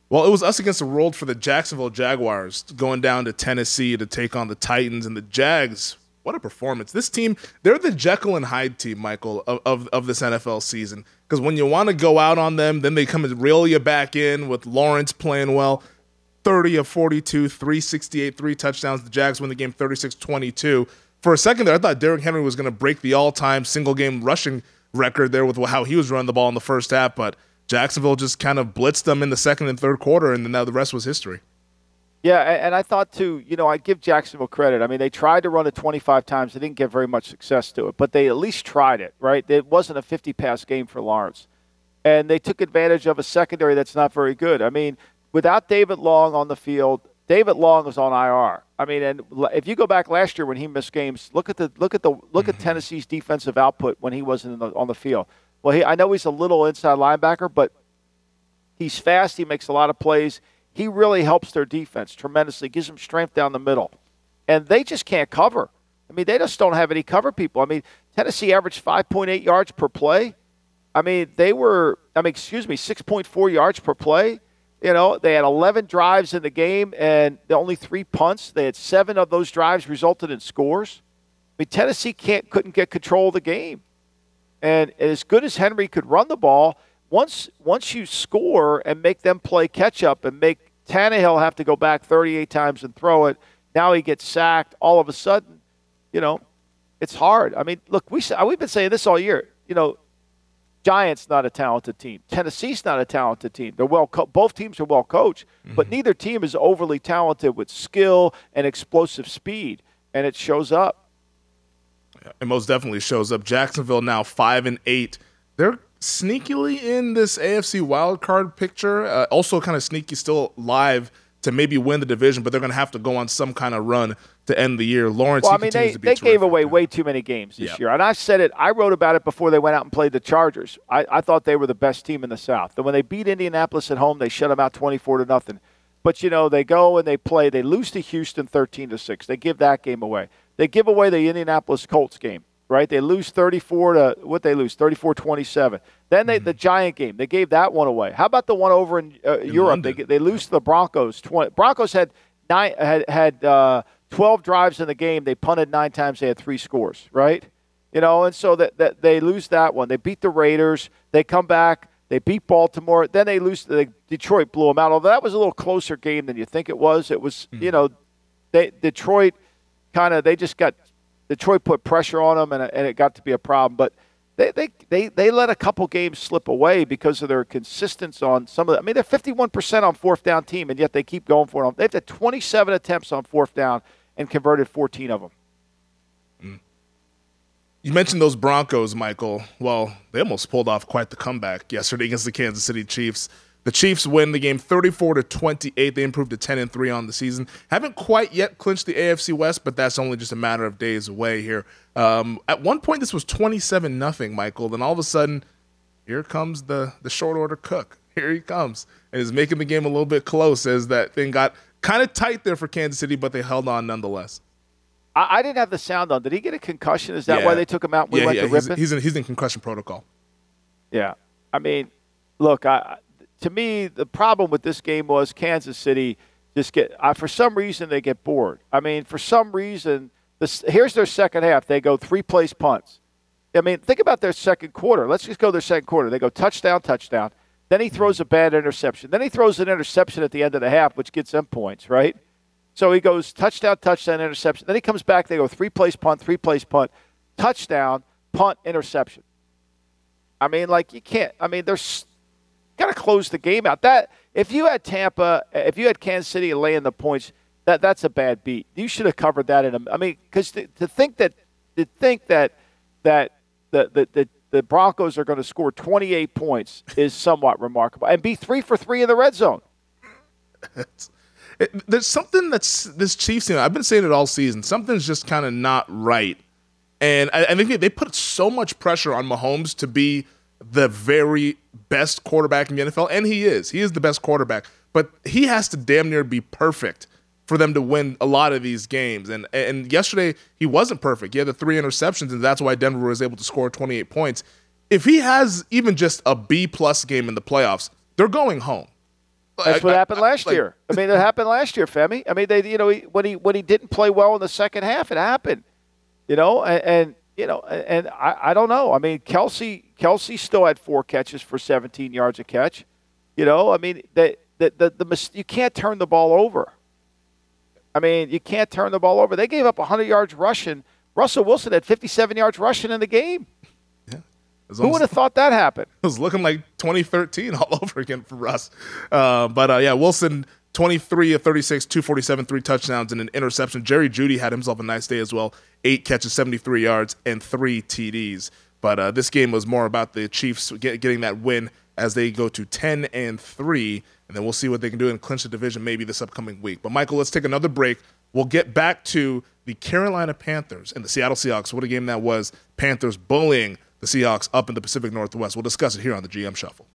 Well, it was us against the world for the Jacksonville Jaguars going down to Tennessee to take on the Titans and the Jags. What a performance. This team, they're the Jekyll and Hyde team, Michael, of, of, of this NFL season. Because when you want to go out on them, then they come and reel you back in with Lawrence playing well. 30 of 42, 368, three touchdowns. The Jags win the game 36 22. For a second there, I thought Derrick Henry was going to break the all time single game rushing record there with how he was running the ball in the first half, but Jacksonville just kind of blitzed them in the second and third quarter, and then now the rest was history. Yeah, and I thought too, you know, I give Jacksonville credit. I mean, they tried to run it 25 times. They didn't get very much success to it, but they at least tried it, right? It wasn't a 50 pass game for Lawrence. And they took advantage of a secondary that's not very good. I mean, without David Long on the field, David Long was on IR. I mean, and if you go back last year when he missed games, look at the look at the look mm-hmm. at Tennessee's defensive output when he wasn't the, on the field. Well, he, I know he's a little inside linebacker, but he's fast. He makes a lot of plays. He really helps their defense tremendously, gives them strength down the middle. And they just can't cover. I mean, they just don't have any cover people. I mean, Tennessee averaged 5.8 yards per play. I mean, they were, I mean, excuse me, 6.4 yards per play. You know, they had 11 drives in the game and only three punts. They had seven of those drives resulted in scores. I mean, Tennessee can't couldn't get control of the game. And as good as Henry could run the ball, once once you score and make them play catch up and make Tannehill have to go back 38 times and throw it, now he gets sacked. All of a sudden, you know, it's hard. I mean, look, we we've been saying this all year. You know, Giants not a talented team. Tennessee's not a talented team. They're well. Co- both teams are well coached, mm-hmm. but neither team is overly talented with skill and explosive speed, and it shows up. It most definitely shows up. Jacksonville now five and eight. They're sneakily in this AFC wildcard picture. Uh, also, kind of sneaky, still live to maybe win the division, but they're going to have to go on some kind of run to end the year. Lawrence, well, I mean, they, they gave away way too many games this year. And I said it, I wrote about it before they went out and played the Chargers. I, I thought they were the best team in the South. And when they beat Indianapolis at home, they shut them out 24 to nothing. But, you know, they go and they play. They lose to Houston 13 to 6. They give that game away. They give away the Indianapolis Colts game, right? They lose 34 to, what they lose? 34 27. Then they, mm-hmm. the Giant game, they gave that one away. How about the one over in, uh, in Europe? They, they lose to the Broncos. 20, Broncos had nine had had uh, 12 drives in the game. They punted nine times. They had three scores, right? You know, and so that, that they lose that one. They beat the Raiders. They come back. They beat Baltimore. Then they lose. The Detroit blew them out. Although that was a little closer game than you think it was. It was, mm-hmm. you know, they Detroit kind of they just got Detroit put pressure on them, and, and it got to be a problem. But they, they, they, they let a couple games slip away because of their consistency on some of the. I mean, they're 51% on fourth down team, and yet they keep going for it. They've had 27 attempts on fourth down and converted 14 of them. Mm. You mentioned those Broncos, Michael. Well, they almost pulled off quite the comeback yesterday against the Kansas City Chiefs. The Chiefs win the game 34 to 28. They improved to 10 and 3 on the season. Haven't quite yet clinched the AFC West, but that's only just a matter of days away here. Um, at one point, this was 27 nothing, Michael. Then all of a sudden, here comes the the short order cook. Here he comes and is making the game a little bit close as that thing got kind of tight there for Kansas City, but they held on nonetheless. I, I didn't have the sound on. Did he get a concussion? Is that yeah. why they took him out? We yeah, went yeah. to he's, he's in he's in concussion protocol. Yeah, I mean, look, I to me, the problem with this game was Kansas City just get uh, for some reason they get bored. I mean, for some reason, this, here's their second half. They go three place punts. I mean, think about their second quarter. Let's just go their second quarter. They go touchdown, touchdown. Then he throws a bad interception. Then he throws an interception at the end of the half, which gets them points, right? So he goes touchdown, touchdown, interception. Then he comes back. They go three place punt, three place punt, touchdown, punt, interception. I mean, like you can't. I mean, there's got to close the game out. That if you had Tampa, if you had Kansas City laying the points, that that's a bad beat. You should have covered that in a. I mean, because to, to, think that to think that that the the, the the Broncos are going to score 28 points is somewhat remarkable, and be three for three in the red zone. it, there's something that's this Chiefs team. I've been saying it all season. Something's just kind of not right, and I, I think they put so much pressure on Mahomes to be the very best quarterback in the NFL, and he is. He is the best quarterback, but he has to damn near be perfect for them to win a lot of these games. And and yesterday he wasn't perfect. He had the three interceptions, and that's why Denver was able to score 28 points. If he has even just a B plus game in the playoffs, they're going home. That's what I, happened last I, like, year. I mean, it happened last year, Femi. I mean, they, you know, when he when he didn't play well in the second half, it happened. You know, and, and you know, and I, I don't know. I mean, Kelce Kelce still had four catches for 17 yards a catch. You know, I mean, the, the, the, the, you can't turn the ball over. I mean, you can't turn the ball over. They gave up 100 yards rushing. Russell Wilson had 57 yards rushing in the game. Yeah. Who would have thought that happened? It was looking like 2013 all over again for Russ. Uh, but uh, yeah, Wilson 23 of 36, 247, three touchdowns, and an interception. Jerry Jeudy had himself a nice day as well. Eight catches, 73 yards, and three TDs. But uh, this game was more about the Chiefs get, getting that win as they go to 10 and 3. And then we'll see what they can do and clinch the division maybe this upcoming week. But, Michael, let's take another break. We'll get back to the Carolina Panthers and the Seattle Seahawks. What a game that was. Panthers bullying the Seahawks up in the Pacific Northwest. We'll discuss it here on the GM Shuffle.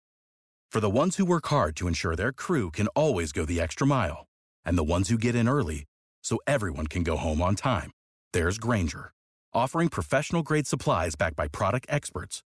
For the ones who work hard to ensure their crew can always go the extra mile, and the ones who get in early so everyone can go home on time, there's Grainger, offering professional grade supplies backed by product experts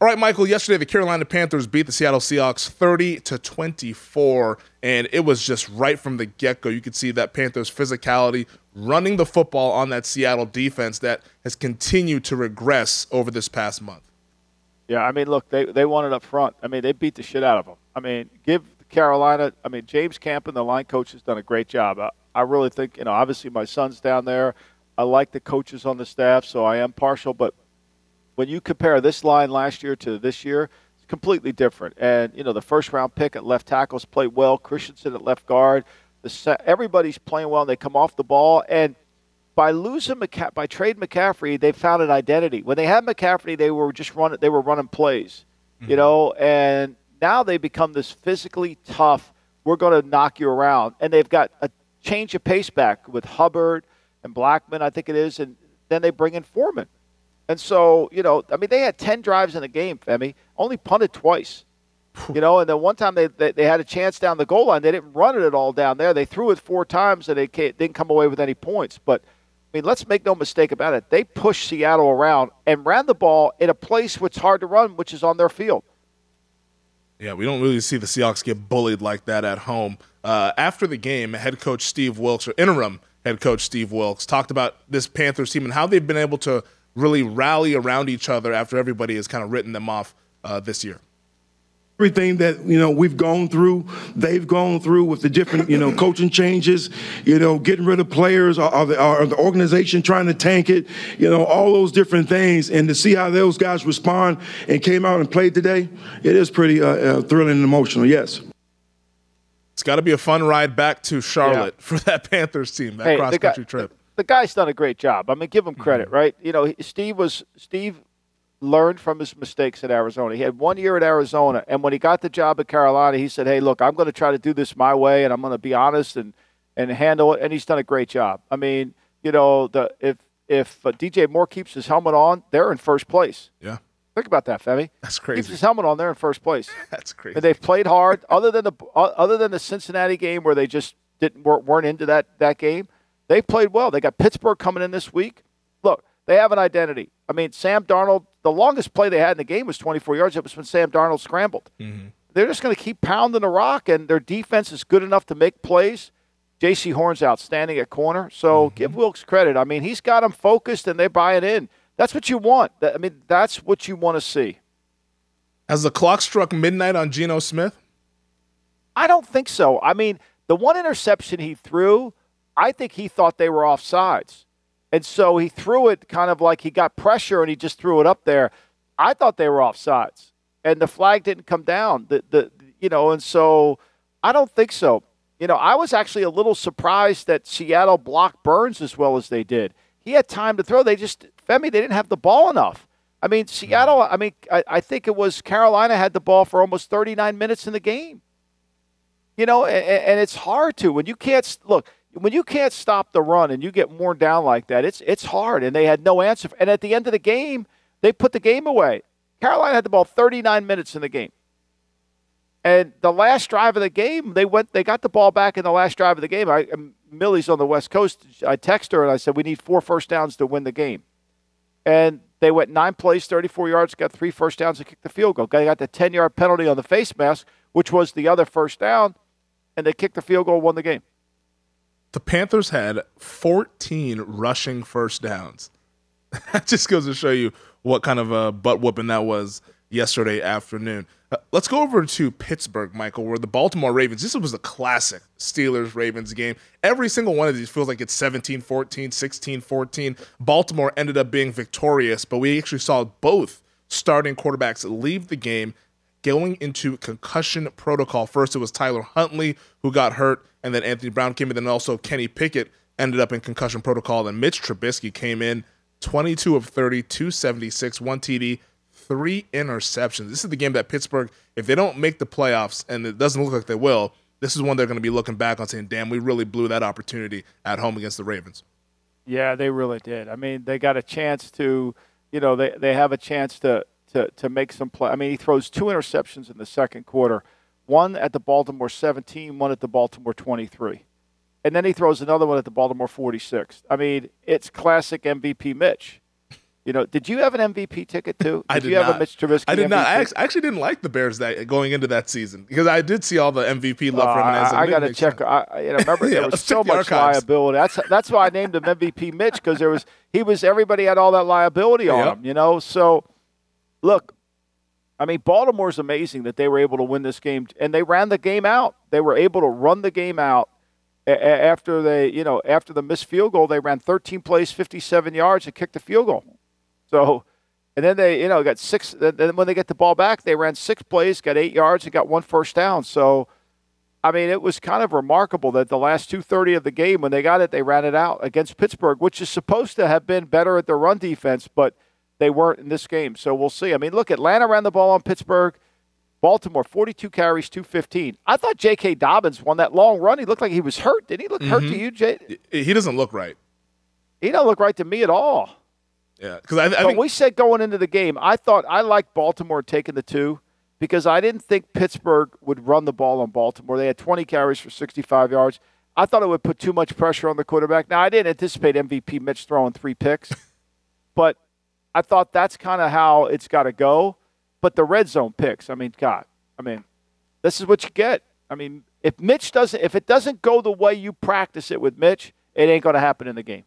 All right, Michael. Yesterday, the Carolina Panthers beat the Seattle Seahawks 30 to 24, and it was just right from the get go. You could see that Panthers' physicality running the football on that Seattle defense that has continued to regress over this past month. Yeah, I mean, look, they they won it up front. I mean, they beat the shit out of them. I mean, give Carolina. I mean, James Campen, the line coach, has done a great job. I, I really think, you know, obviously my son's down there. I like the coaches on the staff, so I am partial, but when you compare this line last year to this year, it's completely different. And you know, the first round pick at left tackles played well. Christensen at left guard. The, everybody's playing well. and They come off the ball, and by losing McCa- by trade McCaffrey, they found an identity. When they had McCaffrey, they were just running. They were running plays, mm-hmm. you know. And now they become this physically tough. We're going to knock you around, and they've got a change of pace back with Hubbard and Blackman, I think it is, and then they bring in Foreman. And so, you know, I mean, they had 10 drives in the game, Femi, only punted twice. you know, and then one time they, they, they, had a chance down the goal line. They didn't run it at all down there. They threw it four times and they didn't come away with any points. But, I mean, let's make no mistake about it. They pushed Seattle around and ran the ball in a place which is hard to run, which is on their field. Yeah, we don't really see the Seahawks get bullied like that at home. Uh, after the game, head coach Steve Wilks, or interim head coach Steve Wilks, talked about this Panthers team and how they've been able to – really rally around each other after everybody has kind of written them off uh, this year? everything that you know we've gone through they've gone through with the different you know coaching changes you know getting rid of players or, or, the, or, the, organization trying to tank it you know all those different things and to see how those guys respond and came out and played today it is pretty uh, uh, thrilling and emotional yes it's got to be a fun ride back to charlotte yeah. for that panthers team that hey, cross country trip the guy's done a great job. I mean, give him credit, mm-hmm. right? You know, Steve was Steve learned from his mistakes at Arizona. He had one year at Arizona, and when he got the job at Carolina, he said, "Hey, look, I'm going to try to do this my way, and I'm going to be honest and and handle it." And he's done a great job. I mean, you know, the if if uh, DJ Moore keeps his helmet on, they're in first place. Yeah. Think about that, Femi. That's crazy. Keeps his helmet on, they're in first place. That's crazy. And they've played hard. other than the other than the Cincinnati game where they just didn't weren't into that that game, they played well. They got Pittsburgh coming in this week. Look, they have an identity. I mean, Sam Darnold, the longest play they had in the game was 24 yards. It was when Sam Darnold scrambled. Mm-hmm. They're just going to keep pounding the rock, and their defense is good enough to make plays. Jaycee Horn's outstanding at corner. So mm-hmm. give Wilks credit. I mean, he's got them focused, and they're buying in. That's what you want. I mean, that's what you want to see. Has the clock struck midnight on Geno Smith? I don't think so. I mean, the one interception he threw – I think he thought they were offsides. And so he threw it kind of like he got pressure and he just threw it up there. I thought they were offsides. And the flag didn't come down. The the you know, and so I don't think so. You know, I was actually a little surprised that Seattle blocked Burns as well as they did. He had time to throw. They just Femi, they didn't have the ball enough. I mean, mm-hmm. Seattle, I mean, I, I think it was Carolina had the ball for almost 39 minutes in the game. You know, and, and it's hard to when you can't look when you can't stop the run and you get worn down like that, it's it's hard. And they had no answer. And at the end of the game, they put the game away. Carolina had the ball 39 minutes in the game. And the last drive of the game, they went. They got the ball back in the last drive of the game. I, um, Millie's on the West Coast. I texted her and I said, "We need four first downs to win the game." And they went nine plays, 34 yards, got three first downs, and kicked the field goal. They got the 10 yard penalty on the face mask, which was the other first down, and they kicked the field goal, won the game the Panthers had 14 rushing first downs. that just goes to show you what kind of a butt whooping that was yesterday afternoon. Uh, let's go over to Pittsburgh, Michael, where the Baltimore Ravens, this was a classic Steelers Ravens game. Every single one of these feels like it's 17 14, 16 14. Baltimore ended up being victorious, but we actually saw both starting quarterbacks leave the game going into concussion protocol. First, it was Tyler Huntley who got hurt, and then Anthony Brown came in, and also Kenny Pickett ended up in concussion protocol. And Mitch Trubisky came in 22 of 30, 276, one TD, three interceptions. This is the game that Pittsburgh, if they don't make the playoffs, and it doesn't look like they will, this is one they're going to be looking back on saying, damn, we really blew that opportunity at home against the Ravens. Yeah, they really did. I mean, they got a chance to you know, they, they have a chance to, to, to make some play. I mean, he throws two interceptions in the second quarter one at the Baltimore 17, one at the Baltimore 23. And then he throws another one at the Baltimore 46. I mean, it's classic MVP Mitch. You know, did you have an MVP ticket too? Did I did you not. have a Mitch Trubisky? I did MVP? not. I actually didn't like the Bears that going into that season because I did see all the MVP love from uh, I, I got to check. I, you know, remember yeah, there was so much liability. That's that's why I named him MVP Mitch because there was he was everybody had all that liability on yep. him. You know, so look, I mean, Baltimore's amazing that they were able to win this game, and they ran the game out. They were able to run the game out after they, you know, after the missed field goal. They ran 13 plays, 57 yards, and kicked the field goal. So, and then they, you know, got six. Then when they get the ball back, they ran six plays, got eight yards, and got one first down. So, I mean, it was kind of remarkable that the last 2:30 of the game, when they got it, they ran it out against Pittsburgh, which is supposed to have been better at the run defense, but they weren't in this game. So we'll see. I mean, look, Atlanta ran the ball on Pittsburgh. Baltimore, 42 carries, 215. I thought J.K. Dobbins won that long run. He looked like he was hurt. Did he look mm-hmm. hurt to mm-hmm. you, Jay? He doesn't look right. He don't look right to me at all. Yeah, because I, I think- we said going into the game, I thought I liked Baltimore taking the two because I didn't think Pittsburgh would run the ball on Baltimore. They had 20 carries for 65 yards. I thought it would put too much pressure on the quarterback. Now I didn't anticipate MVP Mitch throwing three picks, but I thought that's kind of how it's got to go. But the red zone picks, I mean, God, I mean, this is what you get. I mean, if Mitch doesn't, if it doesn't go the way you practice it with Mitch, it ain't going to happen in the game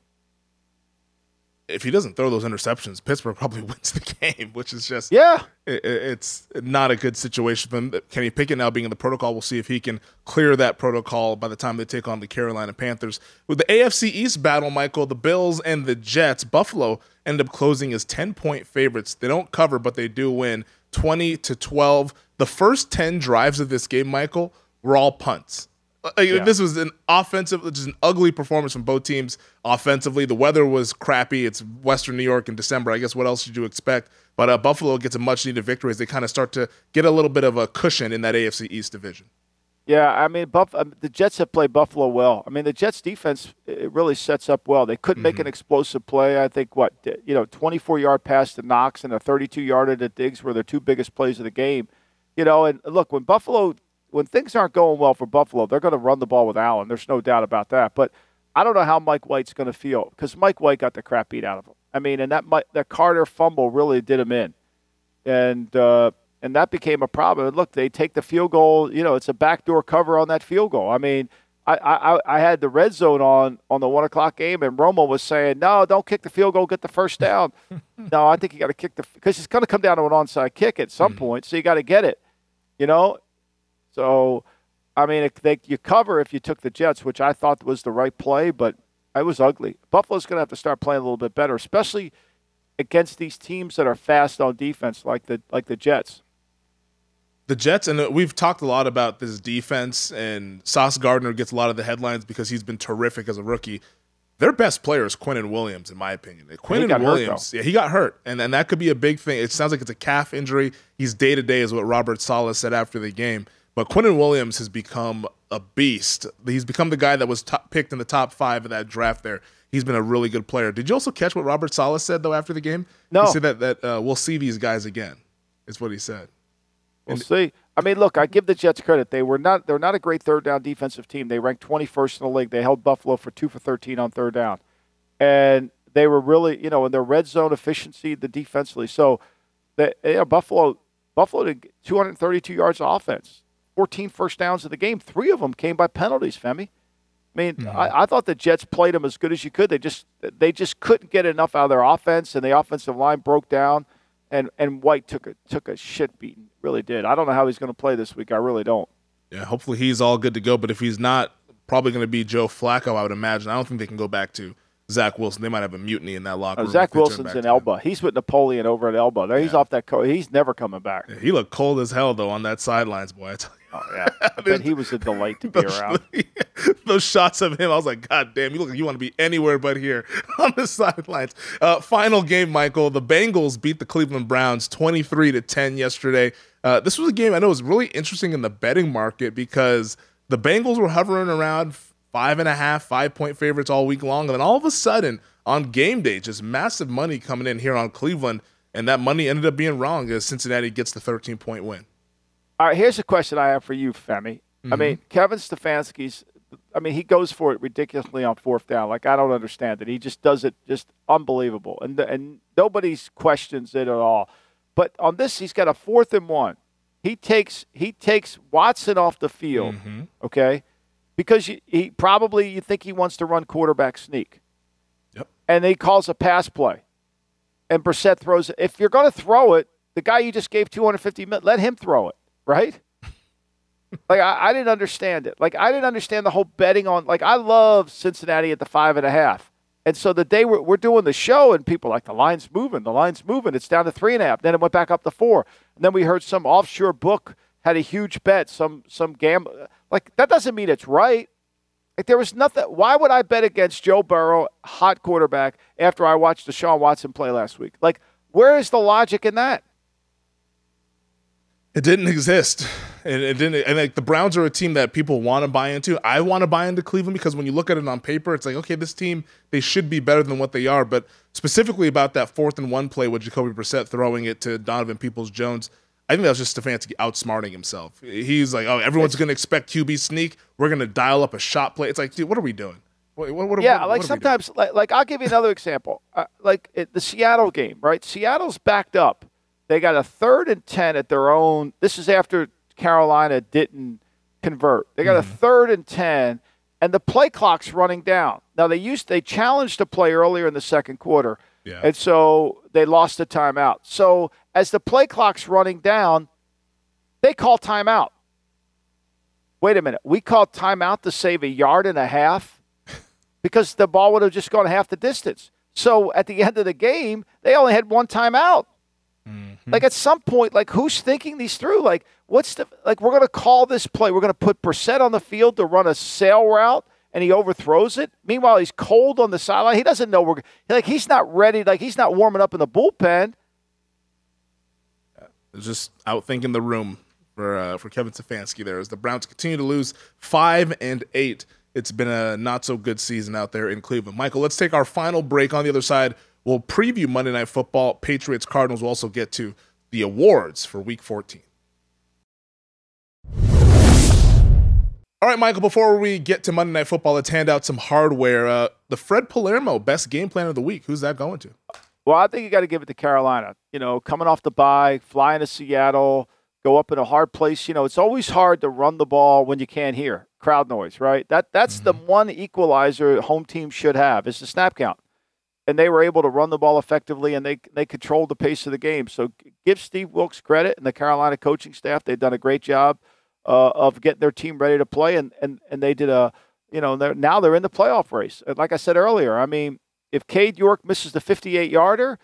if he doesn't throw those interceptions, Pittsburgh probably wins the game, which is just yeah, it, it's not a good situation for them. Kenny Pickett now being in the protocol, we'll see if he can clear that protocol by the time they take on the Carolina Panthers. With the AFC East battle, Michael, the Bills and the Jets, Buffalo end up closing as ten point favorites. They don't cover, but they do win twenty to twelve. The first ten drives of this game, Michael, were all punts. Like, yeah. This was an offensive, just an ugly performance from both teams offensively. The weather was crappy. It's Western New York in December. I guess what else did you expect? But uh, Buffalo gets a much needed victory as they kind of start to get a little bit of a cushion in that AFC East division. Yeah, I mean, Buff- um, the Jets have played Buffalo well. I mean, the Jets defense it really sets up well. They couldn't mm-hmm. make an explosive play. I think what you know, 24 yard pass to Knox and a 32 yarder to Diggs were their two biggest plays of the game. You know, and look when Buffalo when things aren't going well for Buffalo, they're going to run the ball with Allen. There's no doubt about that. But I don't know how Mike White's going to feel because Mike White got the crap beat out of him. I mean, and that that Carter fumble really did him in, and uh, and that became a problem. And look, they take the field goal. You know, it's a backdoor cover on that field goal. I mean. I, I, I had the red zone on on the one o'clock game, and Romo was saying, "No, don't kick the field goal, get the first down." no, I think you got to kick the because it's going to come down to an onside kick at some mm-hmm. point, so you got to get it. You know, so, I mean, if they, you cover if you took the Jets, which I thought was the right play, but it was ugly. Buffalo's going to have to start playing a little bit better, especially against these teams that are fast on defense, like the like the Jets. The Jets, and uh, we've talked a lot about this defense, and Sauce Gardner gets a lot of the headlines because he's been terrific as a rookie. Their best player is Quinnen Williams, in my opinion. Quinnen Williams, hurt, yeah, he got hurt, and and that could be a big thing. It sounds like it's a calf injury. He's day to day, is what Robert Saleh said after the game. But Quinnen Williams has become a beast. He's become the guy that was top, picked in the top five of that draft. There, he's been a really good player. Did you also catch what Robert Saleh said though after the game? No, he said that that uh, we'll see these guys again. Is what he said. We'll and, see. I mean, look, I give the Jets credit. They were not they're not a great third down defensive team. They ranked 21st in the league. They held Buffalo for 2 for 13 on third down. And they were really, you know, in their red zone efficiency, the defensively. So, they, you know, Buffalo Buffalo did 232 yards of offense. 14 first downs of the game. Three of them came by penalties, Femi. I mean, mm-hmm. I, I, thought the Jets played them as good as you could. They just they just couldn't get enough out of their offense, and the offensive line broke down. And and White took a took a shit beating, really did. I don't know how he's going to play this week. I really don't. Yeah, hopefully he's all good to go. But if he's not, probably going to be Joe Flacco. I would imagine. I don't think they can go back to Zach Wilson. They might have a mutiny in that locker room. Zach Wilson's in Elba. He's with Napoleon over at Elba. There, he's off that. Co- he's never coming back. Yeah, he looked cold as hell though on that sidelines, boy. Oh yeah, but he was a delight to be around. Those shots of him, I was like, God damn, you look like you want to be anywhere but here on the sidelines. Uh, final game, Michael. The Bengals beat the Cleveland Browns twenty three to ten yesterday. Uh, this was a game I know was really interesting in the betting market because the Bengals were hovering around five and a half, five point favorites all week long. And then all of a sudden, on game day, just massive money coming in here on Cleveland. And that money ended up being wrong as Cincinnati gets the 13 point win. All right, here's a question I have for you, Femi. Mm-hmm. I mean, Kevin Stefanski's I mean, he goes for it ridiculously on fourth down. Like I don't understand it. He just does it just unbelievable, and and nobody questions it at all. But on this, he's got a fourth and one. He takes he takes Watson off the field, mm-hmm. okay, because you, he probably you think he wants to run quarterback sneak. Yep. And he calls a pass play, and Brissett throws it. If you're going to throw it, the guy you just gave 250 minutes, let him throw it, right? like I, I, didn't understand it. Like I didn't understand the whole betting on. Like I love Cincinnati at the five and a half, and so the day we're, we're doing the show, and people like the line's moving, the line's moving. It's down to three and a half. Then it went back up to four, and then we heard some offshore book had a huge bet, some some gamble. Like that doesn't mean it's right. Like there was nothing. Why would I bet against Joe Burrow, hot quarterback, after I watched Deshaun Watson play last week? Like where is the logic in that? It didn't exist, and it didn't. And like the Browns are a team that people want to buy into. I want to buy into Cleveland because when you look at it on paper, it's like okay, this team they should be better than what they are. But specifically about that fourth and one play with Jacoby Brissett throwing it to Donovan Peoples Jones, I think that was just Stefanski outsmarting himself. He's like, oh, everyone's going to expect QB sneak. We're going to dial up a shot play. It's like, dude, what are we doing? What, what, what, yeah, like sometimes, like, like I'll give you another example. Uh, like it, the Seattle game, right? Seattle's backed up they got a third and 10 at their own. This is after Carolina didn't convert. They got mm-hmm. a third and 10, and the play clock's running down. Now, they used they challenged the play earlier in the second quarter, yeah. and so they lost the timeout. So as the play clock's running down, they call timeout. Wait a minute. We called timeout to save a yard and a half because the ball would have just gone half the distance. So at the end of the game, they only had one timeout. Mm-hmm. Like at some point, like who's thinking these through? Like what's the like we're gonna call this play? We're gonna put Brissett on the field to run a sail route, and he overthrows it. Meanwhile, he's cold on the sideline. He doesn't know we're like he's not ready. Like he's not warming up in the bullpen. Just out thinking the room for uh, for Kevin Stefanski there as the Browns continue to lose five and eight. It's been a not so good season out there in Cleveland. Michael, let's take our final break on the other side. We'll preview Monday Night Football. Patriots Cardinals. We'll also get to the awards for Week 14. All right, Michael, before we get to Monday Night Football, let's hand out some hardware. Uh, the Fred Palermo best game plan of the week. Who's that going to? Well, I think you got to give it to Carolina. You know, coming off the bye, flying to Seattle, go up in a hard place. You know, it's always hard to run the ball when you can't hear crowd noise, right? That that's mm-hmm. the one equalizer home team should have is the snap count and they were able to run the ball effectively and they they controlled the pace of the game. So give Steve Wilks credit and the Carolina coaching staff. They've done a great job uh, of getting their team ready to play, and and and they did a you know they're, now they're in the playoff race. Like I said earlier, I mean if Cade York misses the 58 yarder,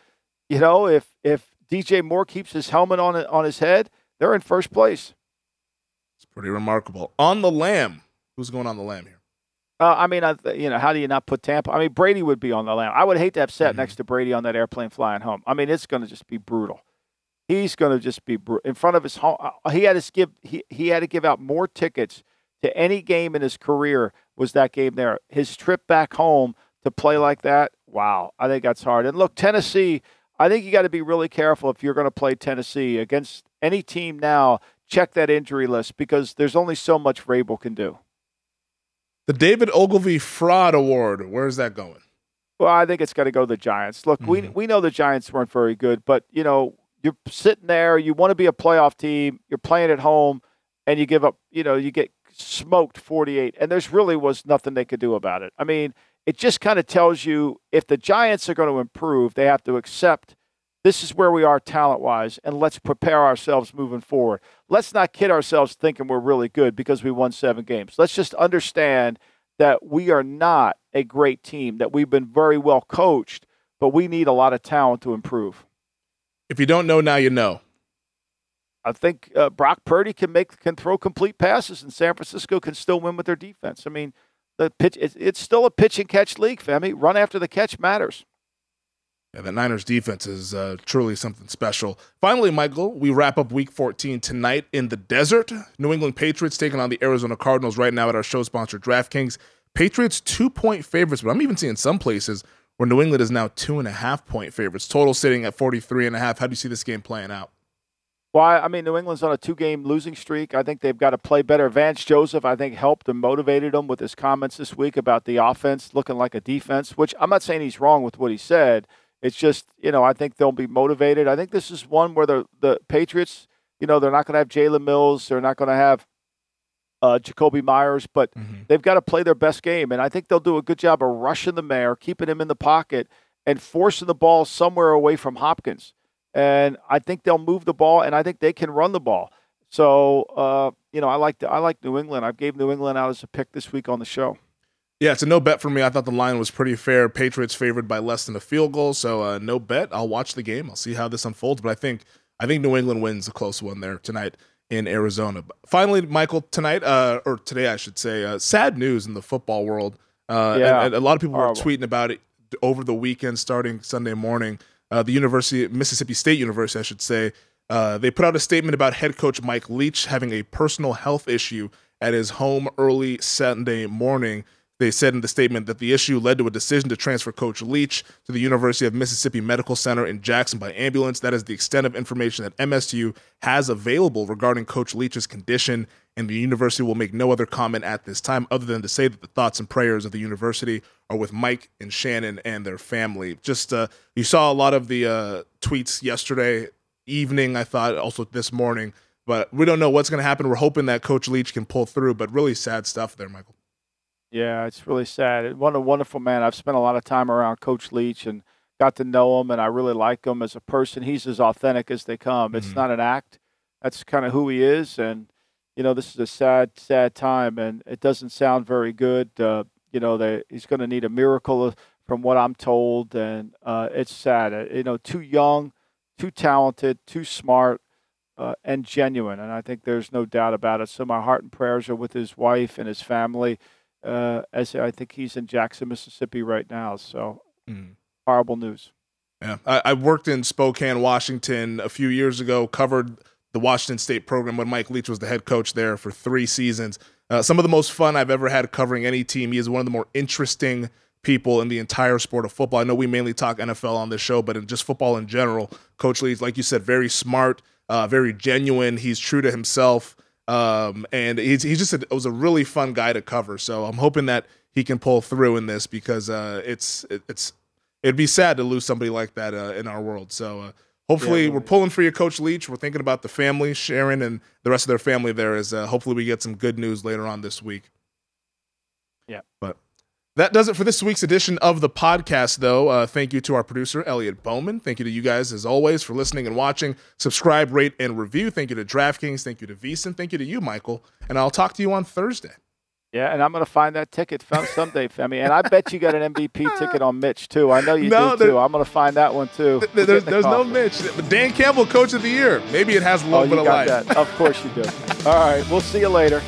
you know if if DJ Moore keeps his helmet on on his head, they're in first place. It's pretty remarkable. On the lamb, who's going on the lamb here? Uh, I mean, I, you know, how do you not put Tampa? I mean, Brady would be on the lamb. I would hate to have sat mm-hmm. next to Brady on that airplane flying home. I mean, it's going to just be brutal. He's going to just be br- in front of his home. Uh, he had to give he, he had to give out more tickets to any game in his career. Was that game there? His trip back home to play like that. Wow, I think that's hard. And look, Tennessee. I think you got to be really careful if you're going to play Tennessee against any team now. Check that injury list because there's only so much Vrabel can do. The David Ogilvy Fraud Award, where's that going? Well, I think it's got to go to the Giants. Look, mm-hmm. we we know the Giants weren't very good, but you know you're sitting there, you want to be a playoff team, you're playing at home, and you give up. You know, you get smoked 48, and there's really was nothing they could do about it. I mean, it just kind of tells you if the Giants are going to improve, they have to accept this is where we are talent wise, and let's prepare ourselves moving forward. Let's not kid ourselves thinking we're really good because we won seven games. Let's just understand that we are not a great team, that we've been very well coached, but we need a lot of talent to improve. If you don't know now, you know. I think uh, Brock Purdy can make can throw complete passes, and San Francisco can still win with their defense. I mean, the pitch it's, it's still a pitch and catch league, Femi. Run after the catch matters. Yeah, the Niners defense is uh, truly something special. Finally, Michael, we wrap up week 14 tonight in the desert. New England Patriots taking on the Arizona Cardinals right now at our show sponsor, DraftKings. Patriots two point favorites, but I'm even seeing some places where New England is now two and a half point favorites. Total sitting at 43 and a half. How do you see this game playing out? Well, I mean, New England's on a two-game losing streak. I think they've got to play better. Vance Joseph, I think, helped and motivated them with his comments this week about the offense looking like a defense. Which I'm not saying he's wrong with what he said. It's just, you know, I think they'll be motivated. I think this is one where the the Patriots, you know, they're not going to have Jalen Mills. They're not going to have uh, Jakobi Meyers, but mm-hmm. they've got to play their best game. And I think they'll do a good job of rushing the mayor, keeping him in the pocket, and forcing the ball somewhere away from Hopkins. And I think they'll move the ball, and I think they can run the ball. So, uh, you know, I like the, I like New England. I gave New England out as a pick this week on the show. Yeah, it's a no bet for me. I thought the line was pretty fair. Patriots favored by less than a field goal, so uh, no bet. I'll watch the game. I'll see how this unfolds, but I think I think New England wins a close one there tonight in Arizona. Finally, Michael, tonight uh, or today, I should say, uh, sad news in the football world. Uh, yeah. and, and, a lot of people Horrible. were tweeting about it over the weekend, starting Sunday morning. Uh, the University, Mississippi State University, I should say, uh, they put out a statement about head coach Mike Leach having a personal health issue at his home early Sunday morning. They said in the statement that the issue led to a decision to transfer Coach Leach to the University of Mississippi Medical Center in Jackson by ambulance. That is the extent of information that MSU has available regarding Coach Leach's condition, and the university will make no other comment at this time other than to say that the thoughts and prayers of the university are with Mike and Shannon and their family. Just uh, you saw a lot of the uh, tweets yesterday evening, I thought, also this morning, but we don't know what's going to happen. We're hoping that Coach Leach can pull through, but really sad stuff there, Michael. Yeah, it's really sad. What a wonderful man. I've spent a lot of time around Coach Leach and got to know him, and I really like him as a person. He's as authentic as they come. Mm-hmm. It's not an act. That's kind of who he is, and you know, this is a sad, sad time, and it doesn't sound very good. Uh, you know, that he's going to need a miracle, from what I'm told, and uh, it's sad. Uh, you know, too young, too talented, too smart. Uh, and genuine, and I think there's no doubt about it. So my heart and prayers are with his wife and his family uh, as I think he's in Jackson, Mississippi right now. So mm. horrible news. Yeah, I, I, worked in Spokane, Washington a few years ago. Covered the Washington State program when Mike Leach was the head coach there for three seasons. Uh, some of the most fun I've ever had covering any team. He is one of the more interesting people in the entire sport of football. I know we mainly talk NFL on this show, but in just football in general, Coach Leach, like you said, very smart, uh, very genuine. He's true to himself. Um, and he's, he's just a, it was a really fun guy to cover. So I'm hoping that he can pull through in this because uh, it's it, it's it'd be sad to lose somebody like that uh, in our world. So uh, hopefully yeah, we're pulling for you, Coach Leach. We're thinking about the family, Sharon, and the rest of their family. There is uh, hopefully we get some good news later on this week. Yeah, but that does it for this week's edition of the podcast, though. Uh, thank you to our producer, Elliot Bowman. Thank you to you guys, as always, for listening and watching. Subscribe, rate, and review. Thank you to DraftKings. Thank you to VSiN. Thank you to you, Michael. And I'll talk to you on Thursday. Yeah, and I'm going to find that ticket someday, Femi. And I bet you got an MVP ticket on Mitch, too. I know you no, do, too. I'm going to find that one, too. Th- there's, there's no Mitch. Dan Campbell, Coach of the Year. Maybe it has a little oh, bit of life. That. Of course you do. All right, we'll see you later.